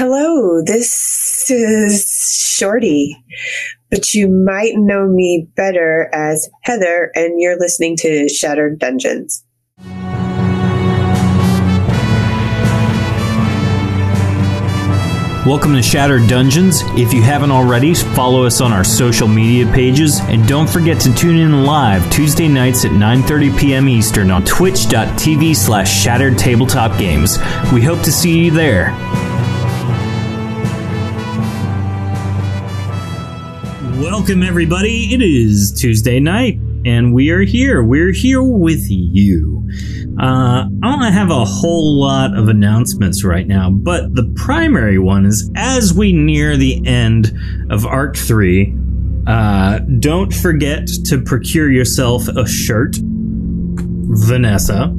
Hello, this is Shorty, but you might know me better as Heather, and you're listening to Shattered Dungeons. Welcome to Shattered Dungeons. If you haven't already, follow us on our social media pages and don't forget to tune in live Tuesday nights at 9:30 p.m. Eastern on twitch.tv slash shattered tabletop games. We hope to see you there. Welcome everybody. It is Tuesday night and we are here. We're here with you. Uh, I don't have a whole lot of announcements right now, but the primary one is as we near the end of Arc 3, uh, don't forget to procure yourself a shirt. Vanessa.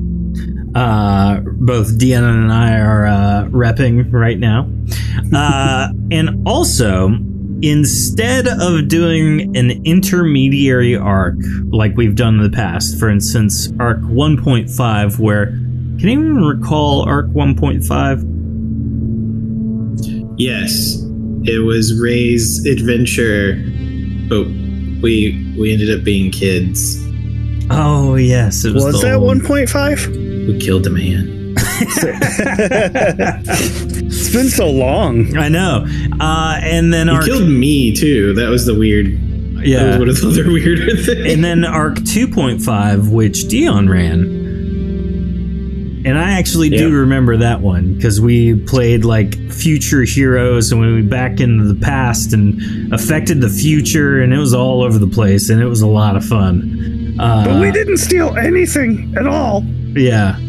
Uh, both Deanna and I are uh, repping right now. Uh, and also, instead of doing an intermediary arc like we've done in the past, for instance, arc 1.5, where can anyone recall arc 1.5? Yes, it was Ray's adventure, but we we ended up being kids. Oh yes, it was. Was that 1.5? We killed a man. It's been so long. I know. Uh, and then He arc killed me too. That was the weird. That yeah, was one of the other weirder things. and then arc 2.5 which dion ran and i actually do Yeah. remember that one because we played like future heroes and we went back into the past and affected the future and it was all over the place and it was a lot of fun uh, But we didn't steal anything at all. yeah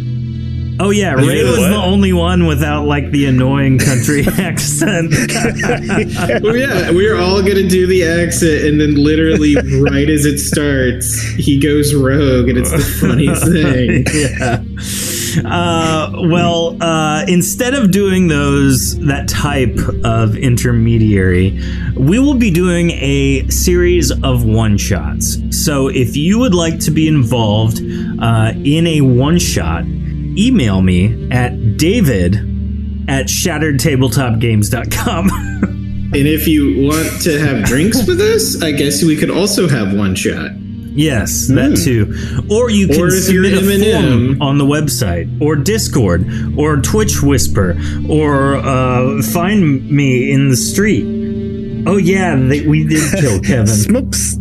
Oh yeah, You Ray know was what? the only one without like the annoying country accent. Well, yeah, we are all gonna do the exit, and then literally right as it starts, he goes rogue, and it's the funniest thing. yeah. Uh, well, uh, instead of doing those that type of intermediary, we will be doing a series of one shots. So if you would like to be involved uh, in a one shot, email me at david at shatteredtabletopgames.com. And if you want to have drinks with us, I guess we could also have one shot. Yes, that too. Or you can Or submit a Eminem. form on the website, or Discord, or Twitch Whisper, or uh, find me in the street. Oh yeah, they, we did kill Kevin. Smokes,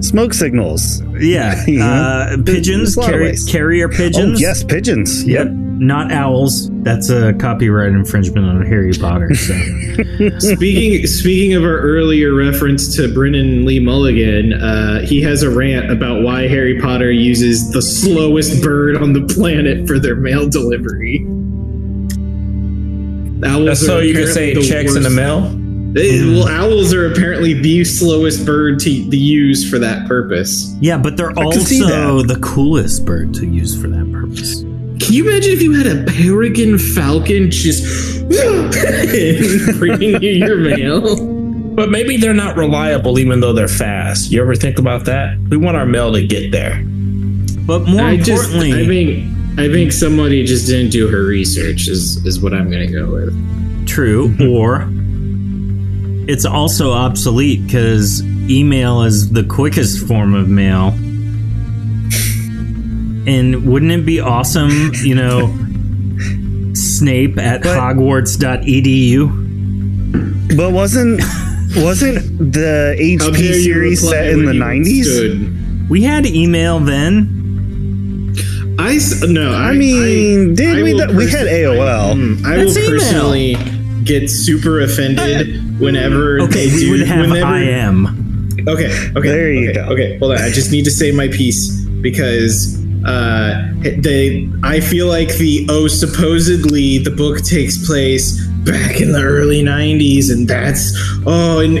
smoke signals. Yeah, Yeah. uh, pigeons, There's a lot of carri- carrier pigeons. Oh yes, pigeons. Yep. Not owls. That's a copyright infringement on Harry Potter. So. Speaking speaking of our earlier reference to Brennan Lee Mulligan, uh, he has a rant about why Harry Potter uses the slowest bird on the planet for their mail delivery. Owls That's so are you can say the checks in the mail. They- hmm. well, owls are apparently the slowest bird to, to use for that purpose. Yeah, but they're can see also the coolest bird to use for that purpose. Can you imagine if you had a peregrine falcon just bringing you your mail? But maybe they're not reliable even though they're fast. You ever think about that? We want our mail to get there. But more I just, importantly, I think, I think somebody just didn't do her research. Is is what I'm gonna go with. True, or it's also obsolete because email is the quickest form of mail. And wouldn't it be awesome, you know, Snape at But- Hogwarts.edu? But wasn't wasn't the HP series set in the nineties? We had email then. I s- no. I, I mean, did I we will th- we had AOL. Mm, I That's will email. personally get super offended whenever Okay, they we do. would have whenever, IM. Okay, okay. There you okay, go. Okay, hold on. I just need to say my piece because uh, they. I feel like the oh, supposedly the book takes place back in the early '90s, and that's oh, and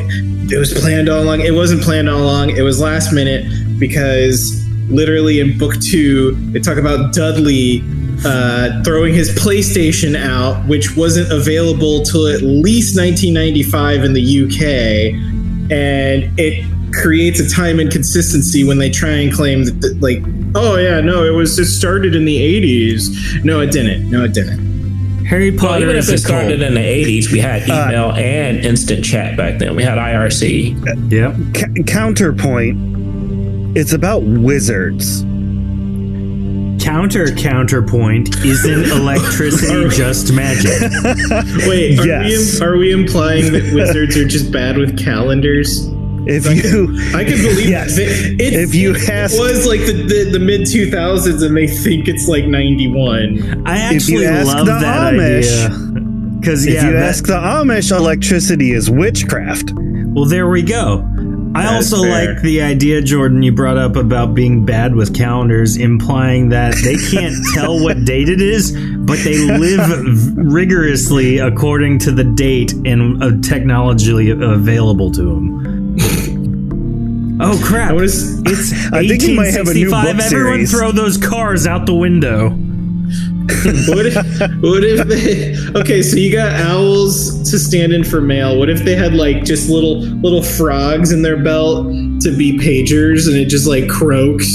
it was planned all along. It wasn't planned all along. It was last minute because literally in book two they talk about Dudley. Uh, throwing his PlayStation out, which wasn't available till at least 1995 in the UK, and it creates a time inconsistency when they try and claim that, that, like oh yeah no it was it started in the 80s no it didn't no it didn't Harry Well, Potter even is if it started cult. in the 80s, we had Uh, email and instant chat back then. We had IRC. Yep. C- counterpoint. It's about wizards. Counter counterpoint isn't electricity just magic. Wait, are, Yes. we, are we implying that wizards are just bad with calendars? If you I can believe Yes. that. It's, If you it was like the, the, the mid 2000s and they think it's like 91. I If you actually ask love the that Amish- idea. Because if yeah, you that- ask the Amish, electricity is witchcraft. well, there we go. I also like the idea, Jordan, you brought up about being bad with calendars, implying that they can't tell what date it is, but they live v- rigorously according to the date and uh, technology available to them. oh crap! I was, It's I think you might have a new 1865. book Everyone series. throw those cars out the window. What, if, what if they. Okay, so you got owls to stand in for mail. What if they had like just little little frogs in their belt to be pagers and it just like croaks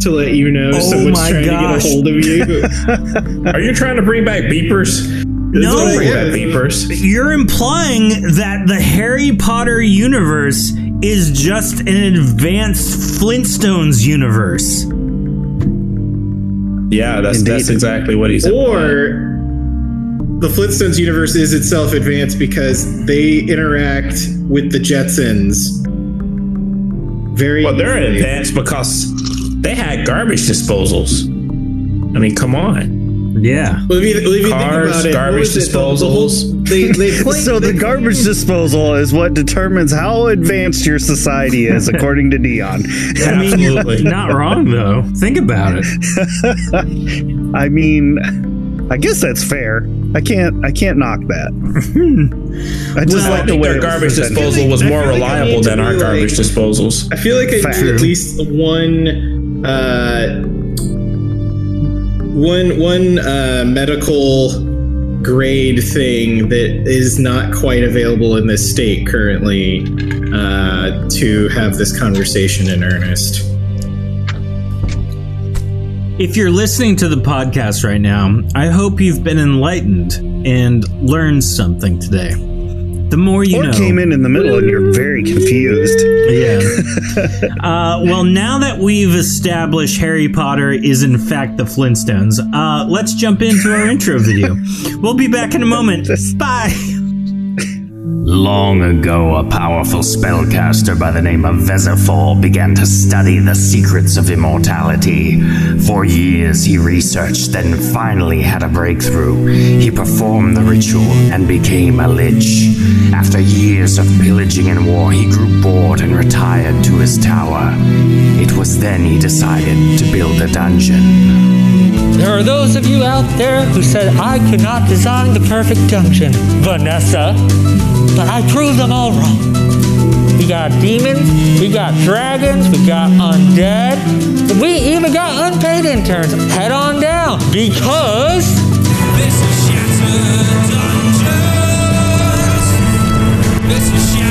to let you know Oh someone's my trying gosh. to get a hold of you? Are you trying to bring back beepers? No. what I Bring am. back beepers. You're implying that the Harry Potter universe is just an advanced Flintstones universe. Yeah, that's Indeed. that's exactly what he's or the Flintstones universe is itself advanced because they interact with the Jetsons very Well, they're easily. advanced because they had garbage disposals. I mean, come on. Yeah. Well, if you, if you Cars, think about it, garbage was it? The- the whole- disposals. they, they So the they- garbage disposal is what determines how advanced your society is, according to Dion. I mean, Absolutely. not wrong though. Think about it. I mean, I guess that's fair. I can't. I can't knock that. I just Well, like I the think way their garbage presented. disposal was more like reliable than our be garbage like- disposals. I feel like I Fact. at least one, uh, one, one uh, medical grade thing that is not quite available in this state currently uh, to have this conversation in earnest. If you're listening to the podcast right now, I hope you've been enlightened and learned something today. The more you Or know. came in in the middle and you're very confused. Yeah. uh, well, now that we've established Harry Potter is in fact the Flintstones, uh, let's jump into our intro video. We'll be back in a moment. Bye. Long ago, a powerful spellcaster by the name of Vezifor began to study the secrets of immortality. For years, he researched, then finally had a breakthrough. He performed the ritual and became a lich. After years of pillaging and war, he grew bored and retired to his tower. It was then he decided to build a dungeon. There are those of you out there who said I could not design the perfect dungeon, Vanessa. But I proved them all wrong. We got demons, we got dragons, we got undead, we even got unpaid interns. Head on down because This is Shattered Dungeons. This is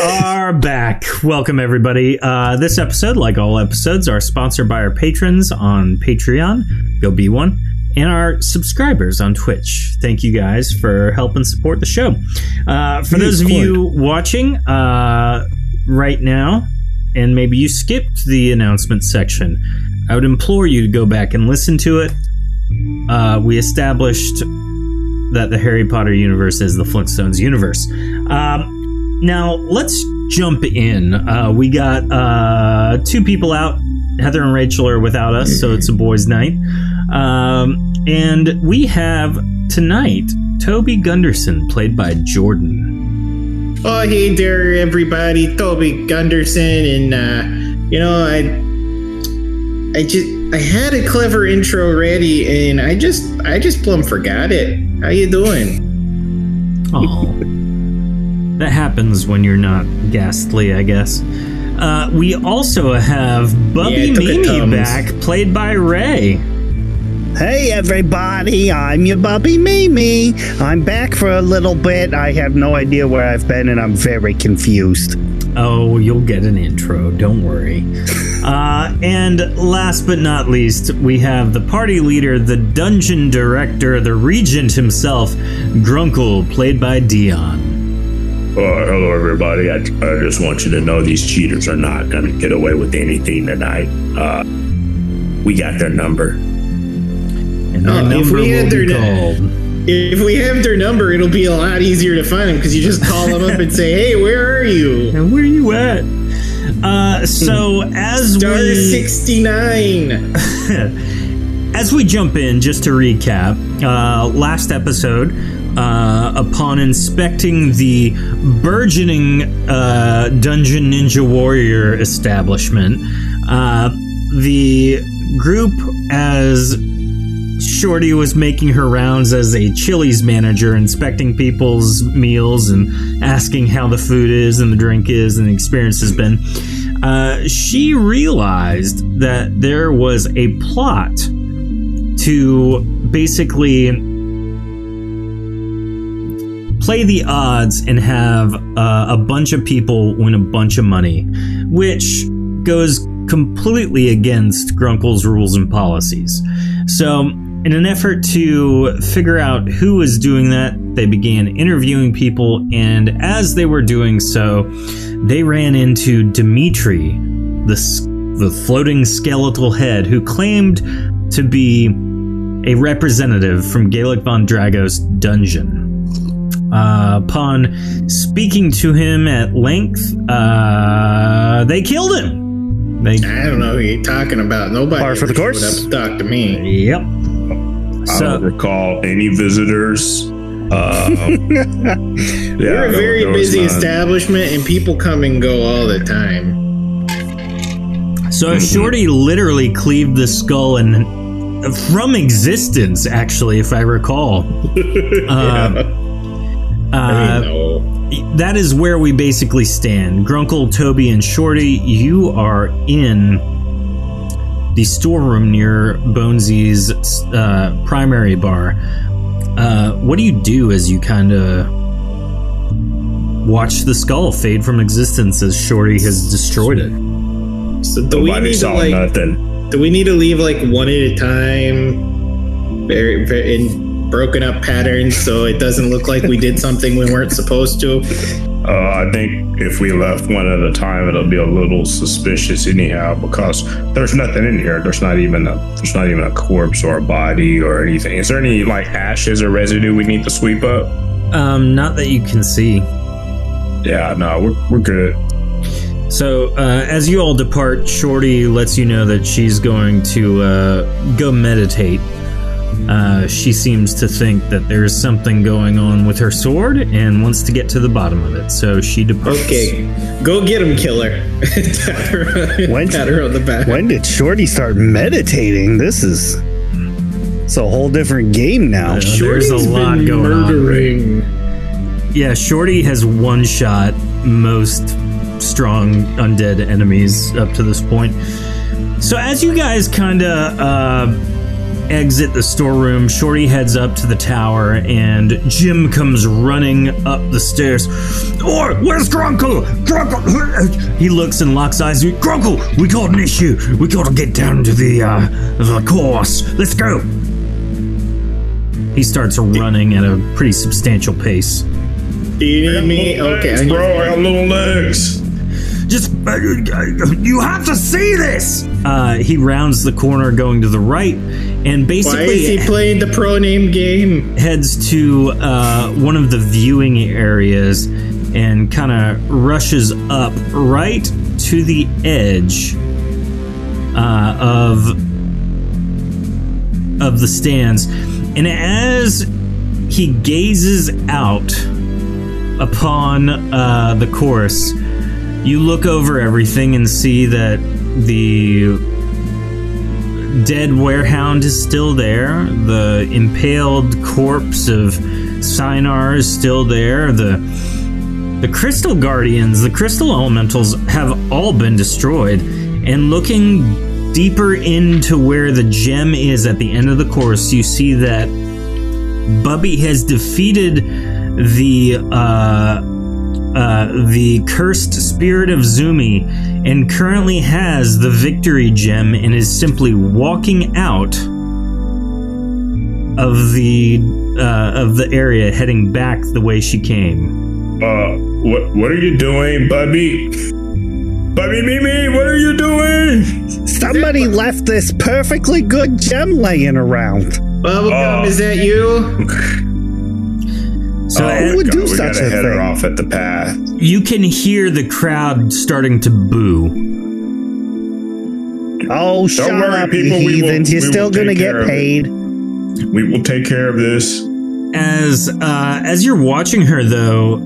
are back. Welcome, everybody. Uh, this episode, like all episodes, are sponsored by our patrons on Patreon. Go be one. And our subscribers on Twitch. Thank you guys for helping support the show. Uh, for those of you watching uh, right now, and maybe you skipped the announcement section, I would implore you to go back and listen to it. Uh, we established that the Harry Potter universe is the Flintstones universe. Um, now let's jump in. Uh, we got uh, two people out. Heather and Rachel are without us, so it's a boys' night. Um, and we have tonight Toby Gunderson, played by Jordan. Oh, hey there, everybody. Toby Gunderson, and uh, you know, I, I just, I had a clever intro ready, and I just, I just plumb forgot it. How you doing? Oh, that happens when you're not ghastly, I guess. Uh, we also have Bubby Yeah, it took a Mimi back, played by Ray. Hey everybody, I'm your Bubby Mimi. I'm back for a little bit. I have no idea where I've been and I'm very confused. Oh, you'll get an intro. Don't worry. uh, and last but not least, we have the party leader, the dungeon director, the regent himself, Grunkle, played by Dion. Uh, hello, everybody. I, I just want you to know these cheaters are not going to get away with anything tonight. Uh, we got their number. And their Oh, if we will had be their- called. If we have their number, it'll be a lot easier to find them because you just call them up and say, "Hey, where are you?" And where are you at? Uh, so as Star we sixty nine. as we jump in, just to recap, uh, last episode, uh, upon inspecting the burgeoning uh, Dungeon Ninja Warrior establishment, uh, the group, as Shorty was making her rounds as a Chili's manager, inspecting people's meals and asking how the food is and the drink is and the experience has been. Uh, she realized that there was a plot to basically play the odds and have uh, a bunch of people win a bunch of money, which goes completely against Grunkle's rules and policies. So, in an effort to figure out who was doing that, they began interviewing people, and as they were doing so, they ran into Dimitri, the, the floating skeletal head, who claimed to be a representative from Gaelic von Dragos' dungeon. Uh, upon speaking to him at length, uh, they killed him. They, I don't know who you're talking about. Nobody Par for the course. showed up to talk to me. yep. I So, don't recall any visitors. Uh, yeah, We're a very busy none. establishment, and people come and go all the time. so Shorty literally cleaved the skull and from existence, actually, if I recall. Uh, I uh, mean, no. that is where we basically stand. Grunkle, Toby, and Shorty, you are in the storeroom near Bonesy's uh, primary bar. Uh, what do you do as you kind of watch the skull fade from existence as Shorty has destroyed it? So do we Nobody need to saw like? nothing. Do we need to leave like one at a time, very, very in broken up patterns, so it doesn't look like we did something we weren't supposed to? Uh, I think if we left one at a time, it'll be a little suspicious anyhow because there's nothing in here. There's not even a there's not even a corpse or a body or anything. Is there any like ashes or residue we need to sweep up? Um, not that you can see. Yeah, no, we're we're good. So, uh, as you all depart, Shorty lets you know that she's going to uh, go meditate. Uh, she seems to think that there's something going on with her sword and wants to get to the bottom of it. So she departs. Okay, go get him, killer. Pat her, When- pat her on the back. When did Shorty start meditating? This is it's a whole different game now. Uh, there's a Shorty's lot been going on. murdering. Yeah, Shorty has one shot most strong undead enemies up to this point. So as you guys kind of uh, exit the storeroom, Shorty heads up to the tower, and Jim comes running up the stairs. Oh, where's Grunkle? Grunkle! He looks and locks eyes. Grunkle, we got an issue. We gotta get down to the uh, the course. Let's go. He starts running at a pretty substantial pace. Do you need me? Okay, I bro, I got little legs. Just, you have to see this. Uh, he rounds the corner, going to the right, and Why is basically he playing the pro name game? heads to uh, one of the viewing areas and kind of rushes up right to the edge uh, of of the stands. And as he gazes out upon uh, the course, you look over everything and see that the dead werehound is still there. The impaled corpse of Sinar is still there. The the crystal guardians, the crystal elementals have all been destroyed. And looking deeper into where the gem is at the end of the course, you see that Bubby has defeated the uh, uh, the cursed spirit of Zumi and currently has the victory gem and is simply walking out of the uh, of the area, heading back the way she came. Uh, what what are you doing, Bubby? Bubby Mimi, what are you doing? Somebody left this perfectly good gem laying around. Bubblegum, Oh. is that you? So oh, as- who would do we such gotta a head her off at the path. you can hear the crowd starting to boo. Oh, shut worry, up, people, you we will- heathens. You're still gonna get care of it. paid. We will take care of this. As uh, as you're watching her, though,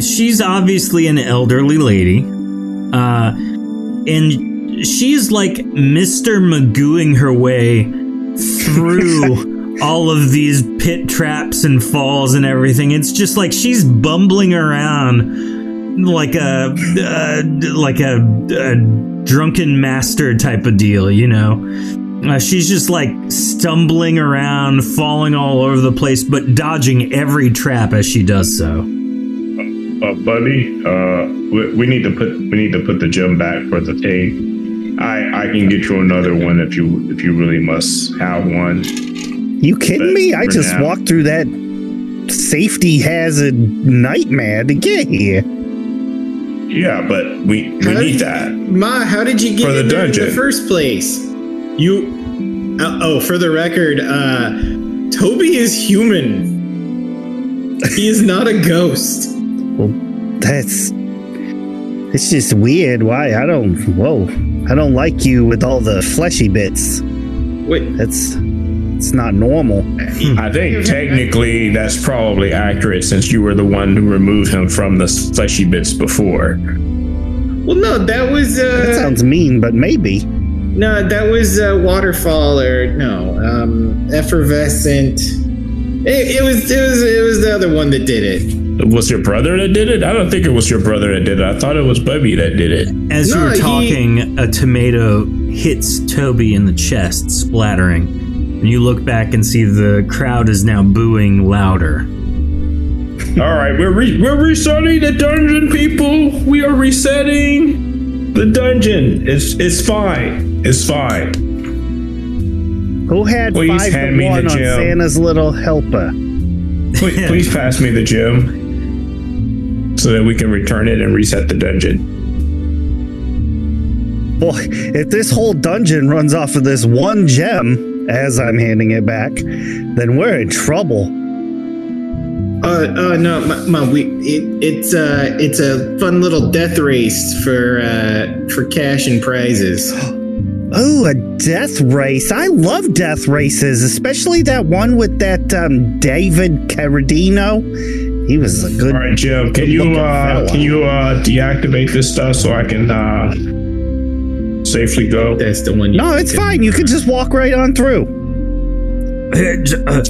she's obviously an elderly lady, uh, and she's like Mister Magooing her way through all of these pit traps and falls and everything. It's just like she's bumbling around like a uh, like a, a drunken master type of deal, you know. Uh, she's just like stumbling around, falling all over the place, but dodging every trap as she does so. Uh, buddy, uh, we, we need to put we need to put the gem back for the thing. I I can get you another one if you if you really must have one. You kidding me? I just now- walked through that safety hazard nightmare to get here. Yeah, but we we How need did- that. Ma, how did you get For the in there in dungeon. the first place? You. Uh, oh, for the record, uh, Toby is human. He is not a ghost. well, That's it's just weird. Why? I don't. Whoa! I don't like you with all the fleshy bits. Wait, That's it's not normal. I think technically that's probably accurate since you were the one who removed him from the fleshy bits before. well, no, that was uh, That sounds mean, but maybe. no, that was uh, waterfall or no, um, effervescent. It, it was it was it was the other one that did it. It Was your brother that did it? I don't think it was your brother that did it. I thought it was Bubby that did it. As you No, were he- talking, a tomato hits Toby in the chest, splattering. And you look back and see the crowd is now booing louder. All right, we're re- we're resetting the dungeon, people. We are resetting the dungeon. It's it's fine. It's fine. Who had Please five hand to me the one on gem. Santa's little helper? Please, please pass me the gem so that we can return it and reset the dungeon. Boy, if this whole dungeon runs off of this one gem as I'm handing it back, then we're in trouble. Uh, uh, no, ma, ma we it, it's uh it's a fun little death race for uh for cash and prizes. Oh, a death race. I love death races, especially that one with that um, David Carradino. He was a good. All right, Jim. Can you uh, fella. can you uh, deactivate this stuff so I can uh, safely go? That's the one. No, it's fine. You can just walk right on through. Uh,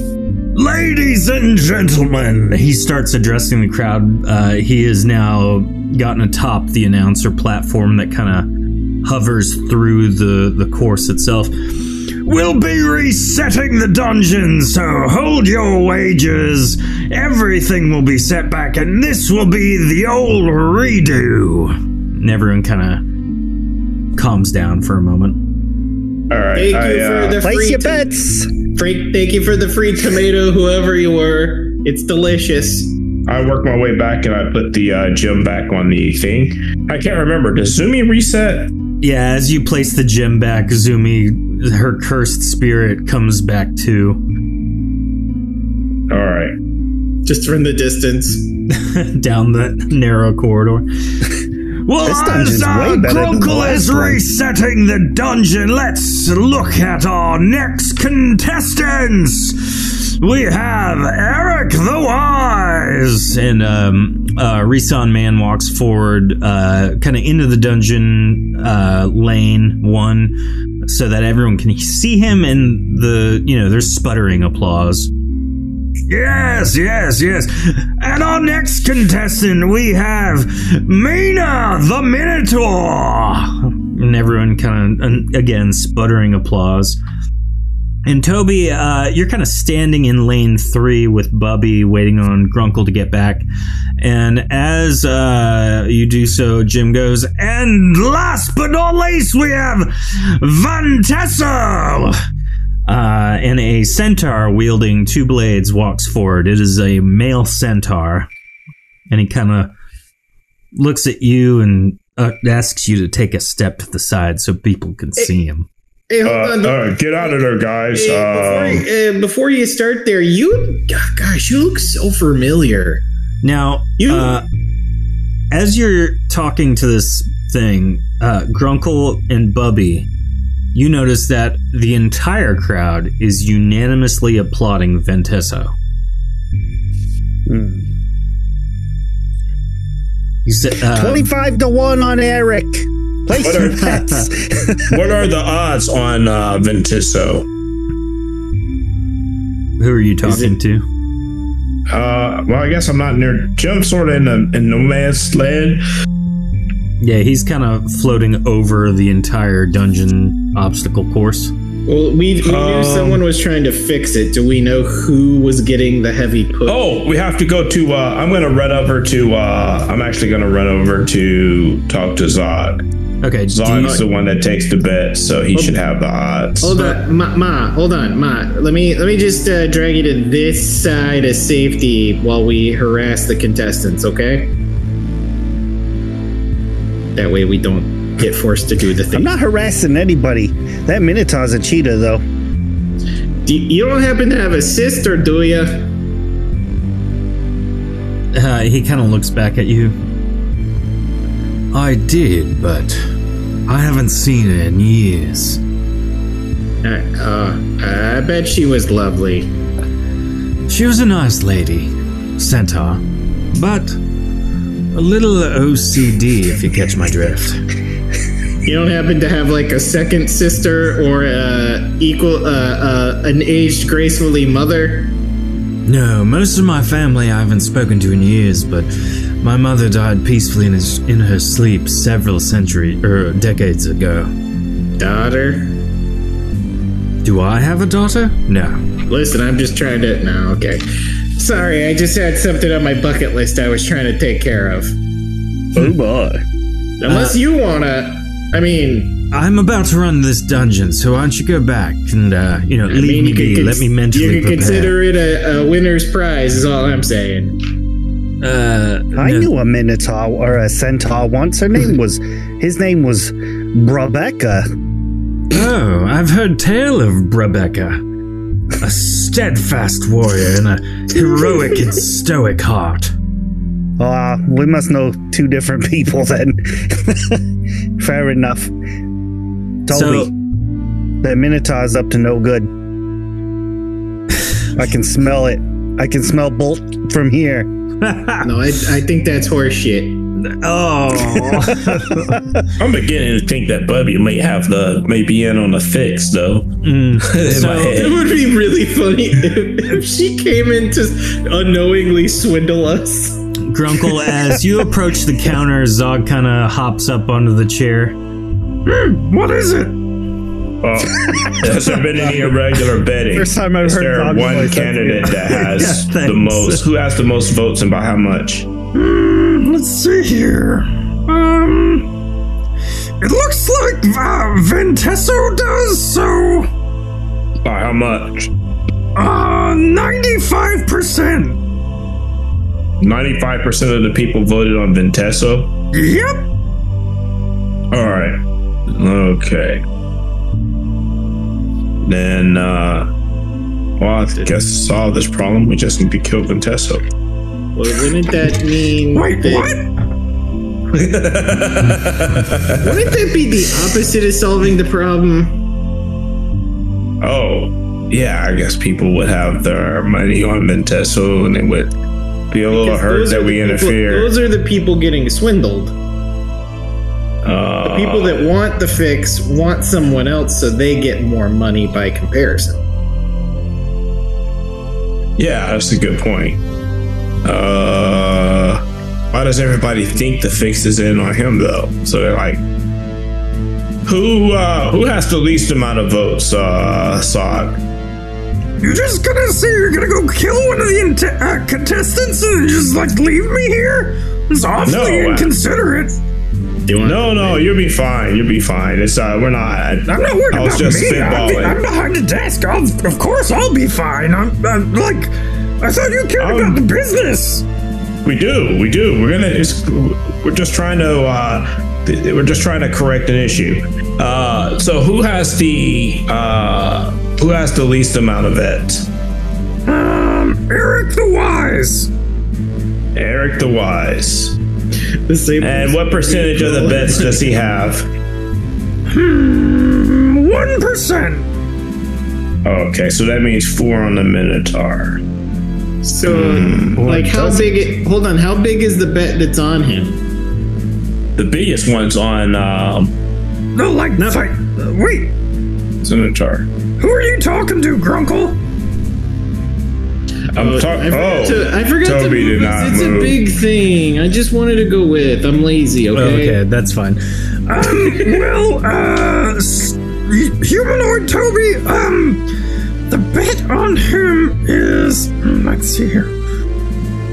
Ladies and gentlemen, he starts addressing the crowd. Uh, he has now gotten atop the announcer platform that kind of hovers through the, the course itself. We'll be resetting the dungeon, so hold your wages. Everything will be set back, and this will be the old redo. And everyone kind of calms down for a moment. All right. Thank I, you for uh, the Place free your to- bets. free. Thank you for the free tomato, whoever you were. It's delicious. I work my way back and I put the uh, gem back on the thing. I can't remember. Does Zumi reset? Yeah, as you place the gem back, Zumi, her cursed spirit comes back too. All right. Just from the distance. down that narrow corridor. Well, This as dungeon's way better than the last is one. resetting the dungeon, let's look at our next contestants. We have Eric the Wise, and um, uh, Reson Man walks forward, uh, kind of into the dungeon uh, lane one, so that everyone can see him. And the you know there's sputtering applause. Yes, yes, yes. And our next contestant, we have Mina the Minotaur. and everyone kind of again sputtering applause. And Toby, uh, you're kind of standing in lane three with Bubby, waiting on Grunkle to get back. And as uh, you do so, Jim goes, "And last but not least, we have Van Tassel." Uh, and a centaur wielding two blades walks forward. It is a male centaur, and he kind of looks at you and uh, asks you to take a step to the side so people can see him. Hey, hold Uh, on. all right, get out of there, guys. Hey, before, Um, you- uh, before you start there, you, gosh, you look so familiar. Now, You- uh, as you're talking to this thing, uh, Grunkle and Bubby, you notice that the entire crowd is unanimously applauding Ventesso. Hmm. You said, uh, 25 to 1 on Eric. Place What your are- bets. what are the odds on uh, Ventesso? who are you talking it- to? Uh, well, I guess I'm not near. Jim's sort of in the in no man's land. Yeah, he's kind of floating over the entire dungeon obstacle course. Well, we, we knew Um, someone was trying to fix it. Do we know who was getting the heavy push? Oh, we have to go to. Uh, I'm going to run over to. Uh, I'm actually going to run over to talk to Zod. Okay, do Zod's you, the one that takes the bet, so he should have the odds. Hold on, Ma, Ma, hold on, Ma. Let me let me just uh, drag you to this side of safety while we harass the contestants, okay? That way we don't get forced to do the thing. I'm not harassing anybody. That Minotaur's a cheetah, though. Do, you don't happen to have a sister, do you? uh, he kind of looks back at you. I did, but I haven't seen her in years. Uh, uh, I bet she was lovely. She was a nice lady, centaur, but a little OCD, if you catch my drift. You don't happen to have like a second sister or a equal uh, uh, an aged gracefully mother? No, most of my family I haven't spoken to in years, but my mother died peacefully in, his, in her sleep several centuries or decades ago. Daughter? Do I have a daughter? No. Listen, I'm just trying to. No, okay. Sorry, I just had something on my bucket list I was trying to take care of. Oh, my. Unless you wanna. I mean, I'm about to run this dungeon, so why don't you go back and, uh, you know, I leave mean, me could be. cons- Let me mentally You could prepare. consider it a, a winner's prize, is all I'm saying. uh, I no. knew a Minotaur or a centaur once. Her name was, his name was Rebecca. Oh, I've heard tale of Rebecca. A steadfast warrior and a heroic and stoic heart. Ah, we must know two different people then. Fair enough. Toby, So, that Minotaur's up to no good. I can smell it. I can smell bolt from here. No, I, I think that's horseshit. oh, I'm beginning to think that Bubby may have the may be in on the fix though. Mm. So- It would be really funny if, if she came in to unknowingly swindle us. Grunkle, as you approach the counter, Zog kind of hops up onto the chair. "Hmm, what is it? Uh, has there been any irregular betting? First time I've Is heard there Zog's one voice, candidate it. that has Yeah, the most? Who has the most votes and by how much? Hmm, let's see here. Um, it looks like uh, Ventesso does so. By how much? Uh, ninety-five percent. Ninety-five percent of the people voted on Ventesso. Yep. All right. Okay. Then, uh, well, I guess to solve this problem, we just need to kill Ventesso. Well, wouldn't that mean? Wait, that- what? Wouldn't that be the opposite of solving the problem? Oh, yeah, I guess people would have their money on Ventesso and they would be a little Because hurt that we people- interfere. Those are the people getting swindled. uh, The people that want the fix want someone else, so they get more money by comparison. Yeah, that's a good point. Uh, why does everybody think the fix is in on him though? So they're like, Who uh, who has the least amount of votes, uh, Sog? You're just gonna say you're gonna go kill one of the int- uh, contestants and then just like leave me here? It's awfully No, uh, inconsiderate. No, no, you'll be fine. You'll be fine. It's uh, we're not. I'm not worried I was about just me. I'm, spitballing. I'm behind the desk. I'll, of course, I'll be fine. I'm, I'm like, I thought you cared Um, about the business. We do, we do. We're gonna. It's, we're just trying to. Uh, we're just trying to correct an issue. Uh, so who has the uh, who has the least amount of it? Um, Eric the Wise. Eric the Wise. The same. And what percentage of the bets does he have? Hmm, one percent. Okay, so that means four on the Minotaur. So, Hmm. like, how big? It, hold on. How big is the bet that's on him? The biggest one's on um, No, like, fight. uh, wait, Minotaur. Who are you talking to, Grunkle? I'm I talking. forgot Oh, to. I forgot to Toby move did this. not It's a big thing. I just wanted to go with. I'm lazy. Okay. Okay, that's fine. Um, well, uh, humanoid Toby, um, the bet on him is, hmm, let's see here,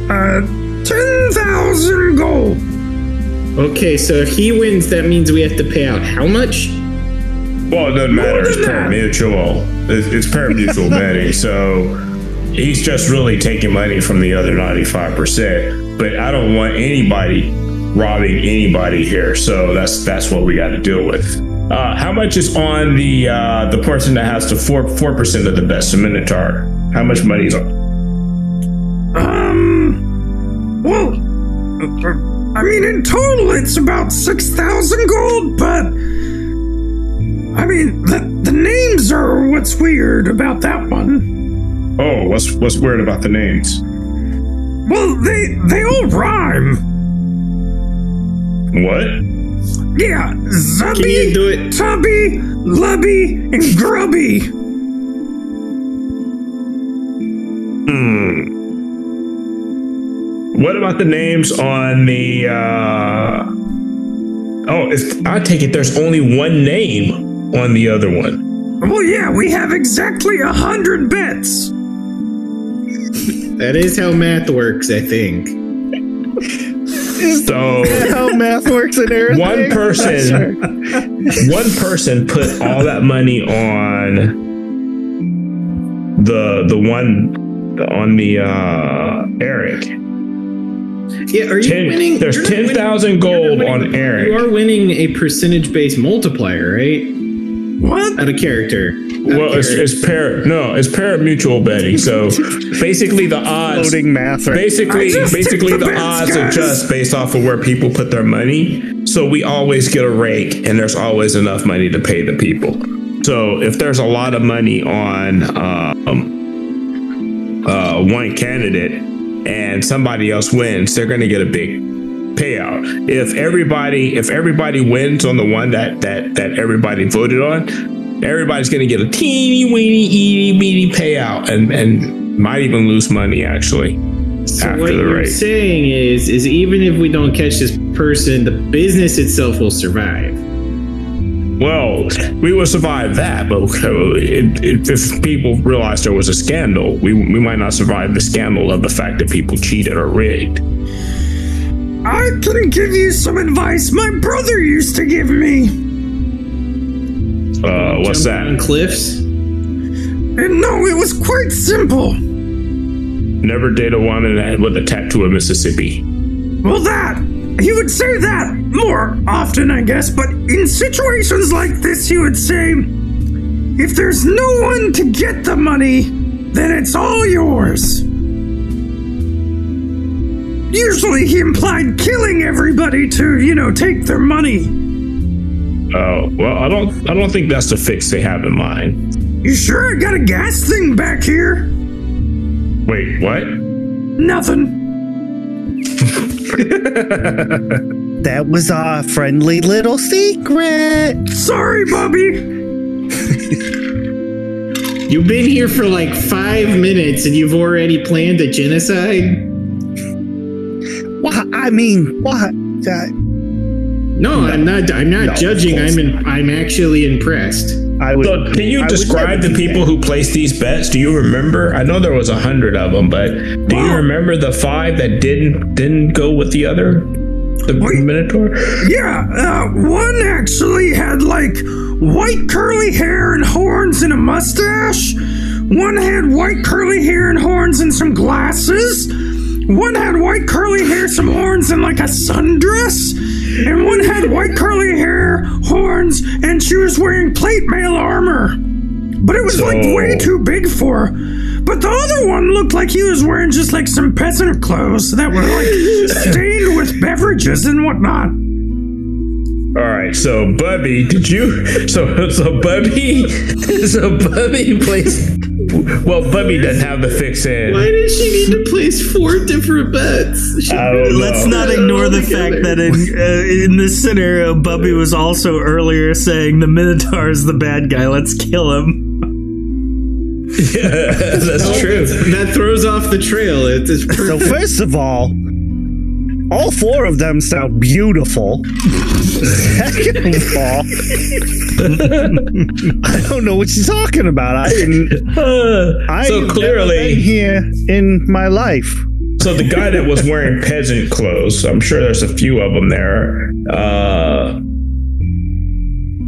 uh, 10,000 gold. Okay. So if he wins, that means we have to pay out how much? Well, it doesn't matter. It's pari-mutuel. It's, it's pari-mutuel betting. So he's just really taking money from the other 95%. But I don't want anybody robbing anybody here. So that's that's what we got to deal with. Uh, how much is on the uh, the person that has the four four percent of the best, the Minotaur? How much money is on? Um, well, uh, I mean, in total, it's about 6,000 gold, but, I mean, the, the names are what's weird about that one. Oh, what's what's weird about the names? Well, they, they all rhyme. What? Yeah, Zubby, do it? Tubby, Lubby, and Grubby. Hmm. What about the names on the? uh Oh, I take it there's only one name on the other one. Well, yeah, we have exactly a hundred bets. That is how math works. I think. So How math works in everything. one person, Sure. one person put all that money on the the one on the uh Eric. Yeah. Are you Ten, winning? there's you're not ten winning- thousand you're not gold winning- on Eric. You are winning a percentage-based multiplier, right? What? Out of character. Out of Well, it's, character. it's par no, it's pari-mutuel betting. So basically, the odds Floating math. Right? basically just basically the the odds guys. adjust based off of where people put their money. So we always get a rake, and there's always enough money to pay the people. So if there's a lot of money on um, uh, one candidate and somebody else wins, they're going to get a big payout. If everybody if everybody wins on the one that that that everybody voted on, everybody's going to get a teeny weeny eeny meeny payout and and might even lose money actually So after what the you're race. saying is, is even if we don't catch this person, the business itself will survive. Well, we will survive that, but it, it, if people realize there was a scandal, we we might not survive the scandal of the fact that people cheated or rigged. I can give you some advice my brother used to give me. Uh, what's Jump on that? cliffs. And no, it was quite simple. Never date a woman with a tattoo of Mississippi. Well, that. He would say that more often, I guess, but in situations like this, he would say, if there's no one to get the money, then it's all yours. Usually he implied killing everybody to, you know, take their money. Oh well, I don't I don't think that's the fix they have in mind. You sure I got a gas thing back here? Wait, what? Nothing. That was a friendly little secret. Sorry, Bobby. You've been here for like five minutes and you've already planned a genocide. What? I mean, what? No, I'm not. I'm not No, judging. I'm. In, I'm actually impressed. I would. So, can you I describe never the people that. who placed these bets? Do you remember? I know there was a hundred of them, but do you remember the five that didn't didn't go with the other, the Wait. Minotaur? Yeah, uh, one actually had like white curly hair and horns and a mustache. One had white curly hair and horns and some glasses. One had white curly hair, some horns, and like a sundress. And one had white curly hair, horns, and she was wearing plate mail armor. But it was like way too big for her. But the other one looked like he was wearing just like some peasant clothes that were like stained with beverages and whatnot. All right, so Bubby, did you? So so Bubby, so Bubby placed. Well, Bubby doesn't have the fix in. Why did she need to place four different bets? She Let's know. not ignore the fact that in uh, in this scenario, Bubby was also earlier saying the Minotaur is the bad guy. Let's kill him. Yeah, that's true. that throws off the trail. It's, it's So first of all, all four of them sound beautiful. Second of all, I don't know what you're talking about. I didn't. I so clearly, been here in my life. so the guy that was wearing peasant clothes, I'm sure there's a few of them there. Uh,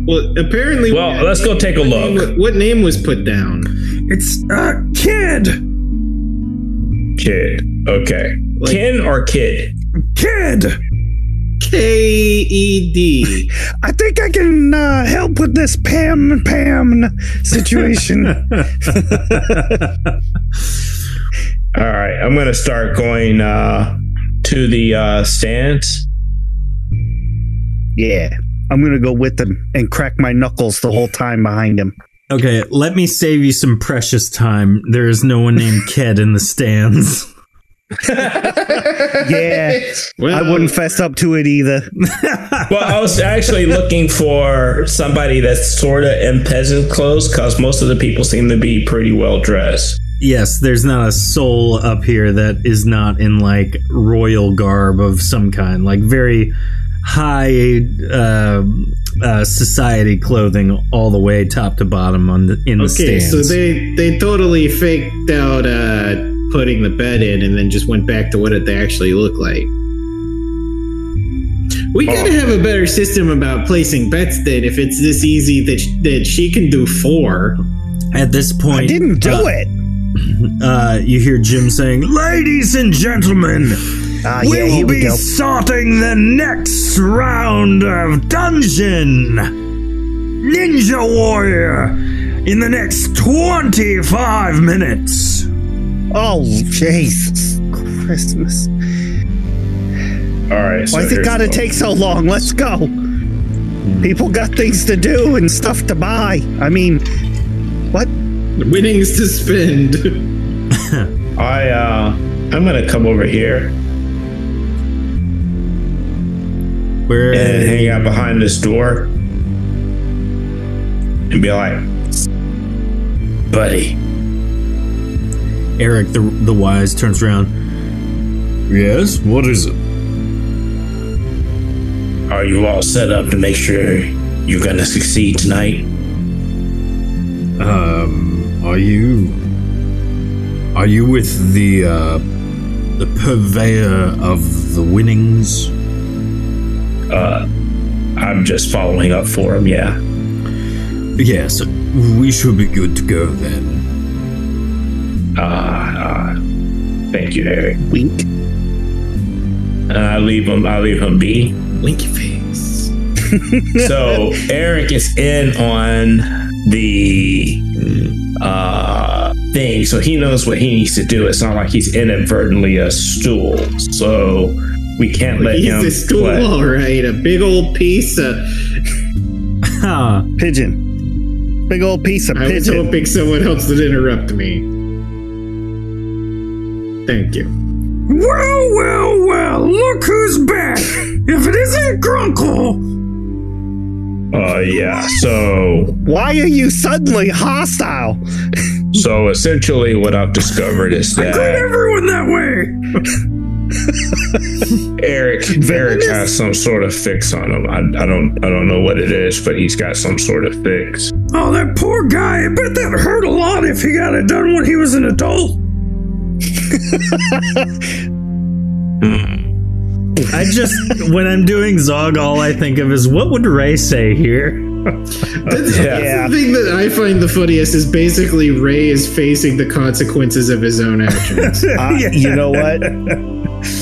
well, apparently. well, let's go take a look. What, what name was put down? It's uh kid. Kid. Okay. Like- Kin or kid? Kid. K E D. I think I can uh, help with this Pam Pam situation. All right, I'm gonna start going uh, to the uh, stands. yeah, I'm gonna go with him and crack my knuckles the whole time behind him. Okay, let me save you some precious time. There is no one named Ked in the stands. Yeah, Well, I wouldn't fess up to it either. Well, I was actually looking for somebody that's sort of in peasant clothes because most of the people seem to be pretty well dressed. Yes, there's not a soul up here that is not in like royal garb of some kind, like very high uh, uh, society clothing, all the way top to bottom on the in the Okay, stands. so they they totally faked out uh, putting the bed in, and then just went back to what it they actually look like. We Oh. gotta have a better system about placing bets. Then, if it's this easy that sh- that she can do four, At this point, I didn't do uh, it. Uh, you hear Jim saying, "Ladies and gentlemen, Ah, we yeah, will we be go. starting the next round of dungeon Ninja Warrior in the next 25 minutes." Oh, Jesus Christmas! All right. So Why has it got to the- take so long? Let's go. People got things to do and stuff to buy. I mean, what? winnings to spend. I uh, I'm gonna come over here Where and hang out behind this door and be like, buddy. Eric, the the wise, turns around. Yes, what is it? Are you all set up to make sure you're gonna succeed tonight? Um, are you are you with the uh, the purveyor of the winnings? Uh, I'm just following up for him. Yeah. Yes, we should be good to go then. Uh, uh thank you, Eric. Wink. And I leave him. I leave him be. Winky face. so Eric is in on the uh thing, so he knows what he needs to do. It's not like he's inadvertently a stool, so we can't let He's him. a stool, play. all right. A big old piece of. Ha! Pigeon. Big old piece of I was pigeon. hoping someone else would interrupt me. Thank you. Well, well, well, look who's back. If it isn't Grunkle. Uh, yeah. So, Why are you suddenly hostile? so essentially, what I've discovered is that everyone that way. Eric Eric has some sort of fix on him. I, I don't I don't know what it is, but he's got some sort of fix. Oh, that poor guy. I bet that hurt a lot if he got it done when he was an adult. I just when I'm doing Zog, all I think of is what would Ray say here? That's, Yeah. that's the thing that I find the funniest is basically Ray is facing the consequences of his own actions. Uh, You know what?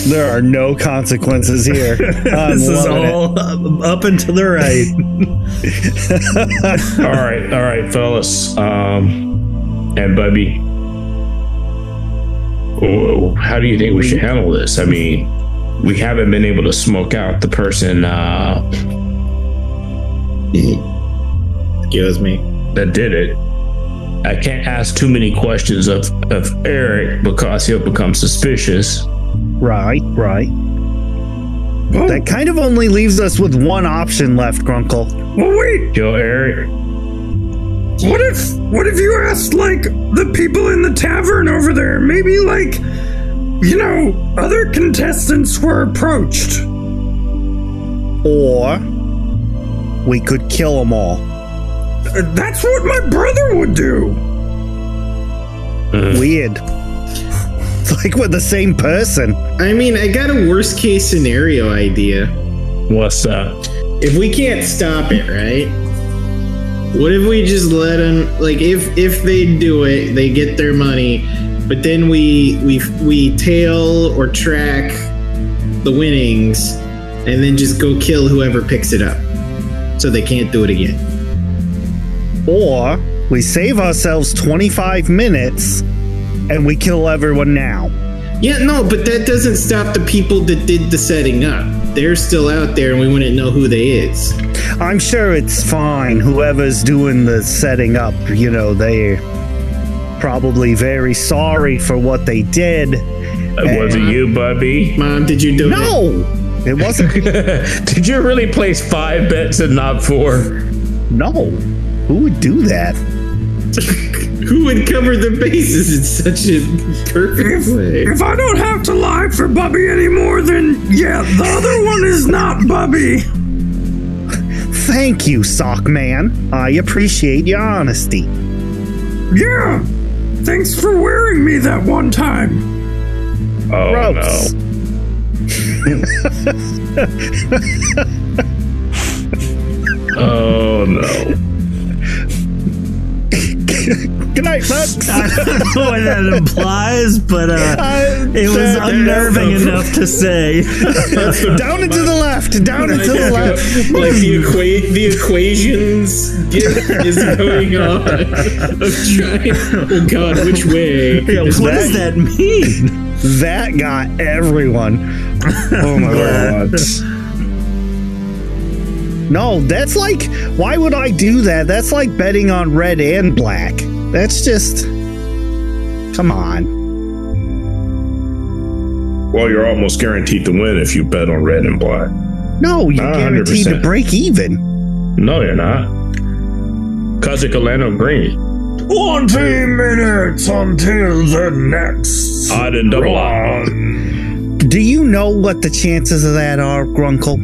There are no consequences here. I'm this is loving it. all up, up and to the right. all right, all right, fellas. Um, and Bubby, wh- how do you think we should handle this? I mean, we haven't been able to smoke out the person uh, Excuse me. that did it. I can't ask too many questions of, of Eric because he'll become suspicious. Right, right. That kind of only leaves us with one option left, Grunkle. Well, wait. Kill Eric. What if what if you asked like the people in the tavern over there? Maybe like you know, other contestants were approached. Or we could kill them all. Uh, That's what my brother would do. Weird. It's like we're the same person. I mean, I got a worst case scenario idea. What's that? If we can't stop it, right? What if we just let them like if if they do it, they get their money, but then we we we tail or track the winnings and then just go kill whoever picks it up. So they can't do it again. Or we save ourselves 25 minutes and we kill everyone now. Yeah, no, but that doesn't stop the people that did the setting up. They're still out there and we wouldn't know who they is. I'm sure it's fine. Whoever's doing the setting up, you know, they're probably very sorry for what they did. It Was it you, Bubby? Mom, did you do it? No, it wasn't. Did you really place five bets and not four? no. Who would do that? Who would cover the bases in such a perfect way? If I don't have to lie for Bubby anymore, then yeah, the other one is not Bubby. Thank you, Sock Man. I appreciate your honesty. Yeah. Thanks for wearing me that one time. Oh Gross. no. Oh no. Good night, folks. I don't know what that implies, but uh, it was unnerving enough to say. down and to the left, down and to the left. like the equa- the equations get, is going on of trying. Oh God, which way? Yeah, what does that mean? That got everyone. Oh my god. No, that's like, why would I do that? That's like betting on red and black. That's just, come on. Well, you're almost guaranteed to win if you bet on red and black. No, you're A hundred guaranteed to break even. No, you're not. Cause it could land on green. 20 minutes until the next. Odd and double odd. Do you know what the chances of that are, Grunkle?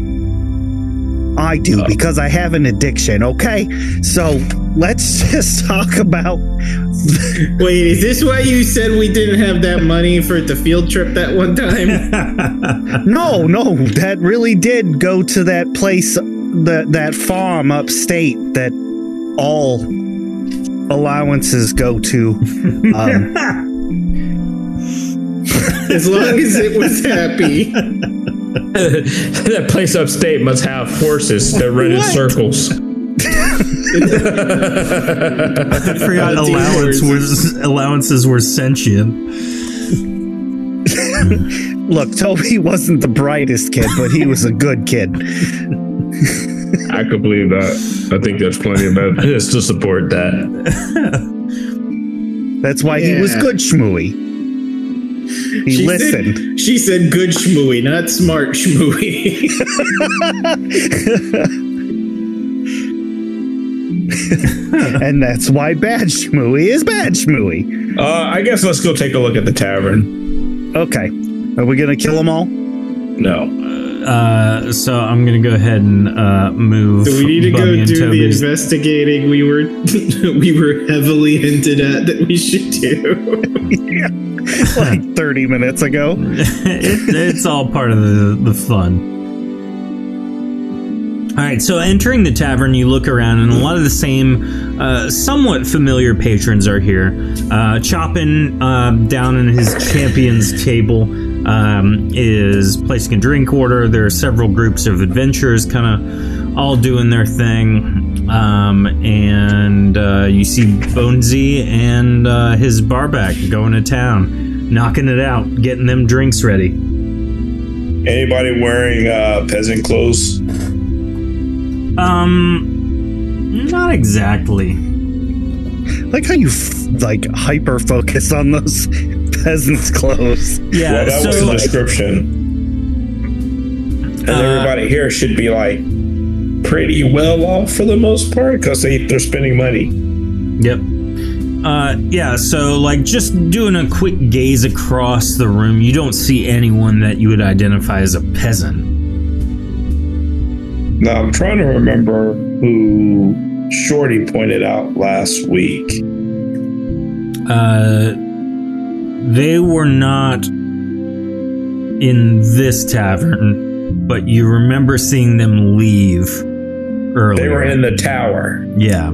I do because I have an addiction, okay? So let's just talk about. Wait, is this why you said we didn't have that money for the field trip that one time? No, no, that really did go to that place, that, that farm upstate that all allowances go to. Um, As long as it was happy. that place upstate must have horses that run in circles. I forgot allowance was allowances were sentient. look, Toby wasn't the brightest kid, but he was a good kid. I could believe that. I think there's plenty of evidence to support that. That's why he was good, Shmooey. He She listened. Said, she said good schmooey, not smart schmooey. and that's why bad Shmooey is bad Shmooey. Uh, I guess let's go take a look at the tavern. Okay. Are we gonna kill them all? No. Uh, so I'm gonna go ahead and uh, move. Do we need to Bubby go and do the investigating we were we were heavily hinted at that we should do? like 30 minutes ago. it, it's all part of the, the fun. All right, so entering the tavern, you look around, and a lot of the same, uh, somewhat familiar patrons are here. Uh, Choppin, uh, down in his champion's table, um, is placing a drink order. There are several groups of adventurers kind of all doing their thing. Um, and uh, you see Bonesy and uh, his barback going to town, knocking it out, getting them drinks ready. Anybody wearing uh, peasant clothes? Um, not exactly. Like how you f- like hyper focus on those peasants' clothes. Yeah, well, that was so the description. And Uh, everybody here should be like pretty well off for the most part because they, they're spending money. Yep. Uh, yeah, so like just doing a quick gaze across the room, you don't see anyone that you would identify as a peasant. Now I'm trying to remember who Shorty pointed out last week. Uh, they were not in this tavern, but you remember seeing them leave earlier. They were in the tower. yeah.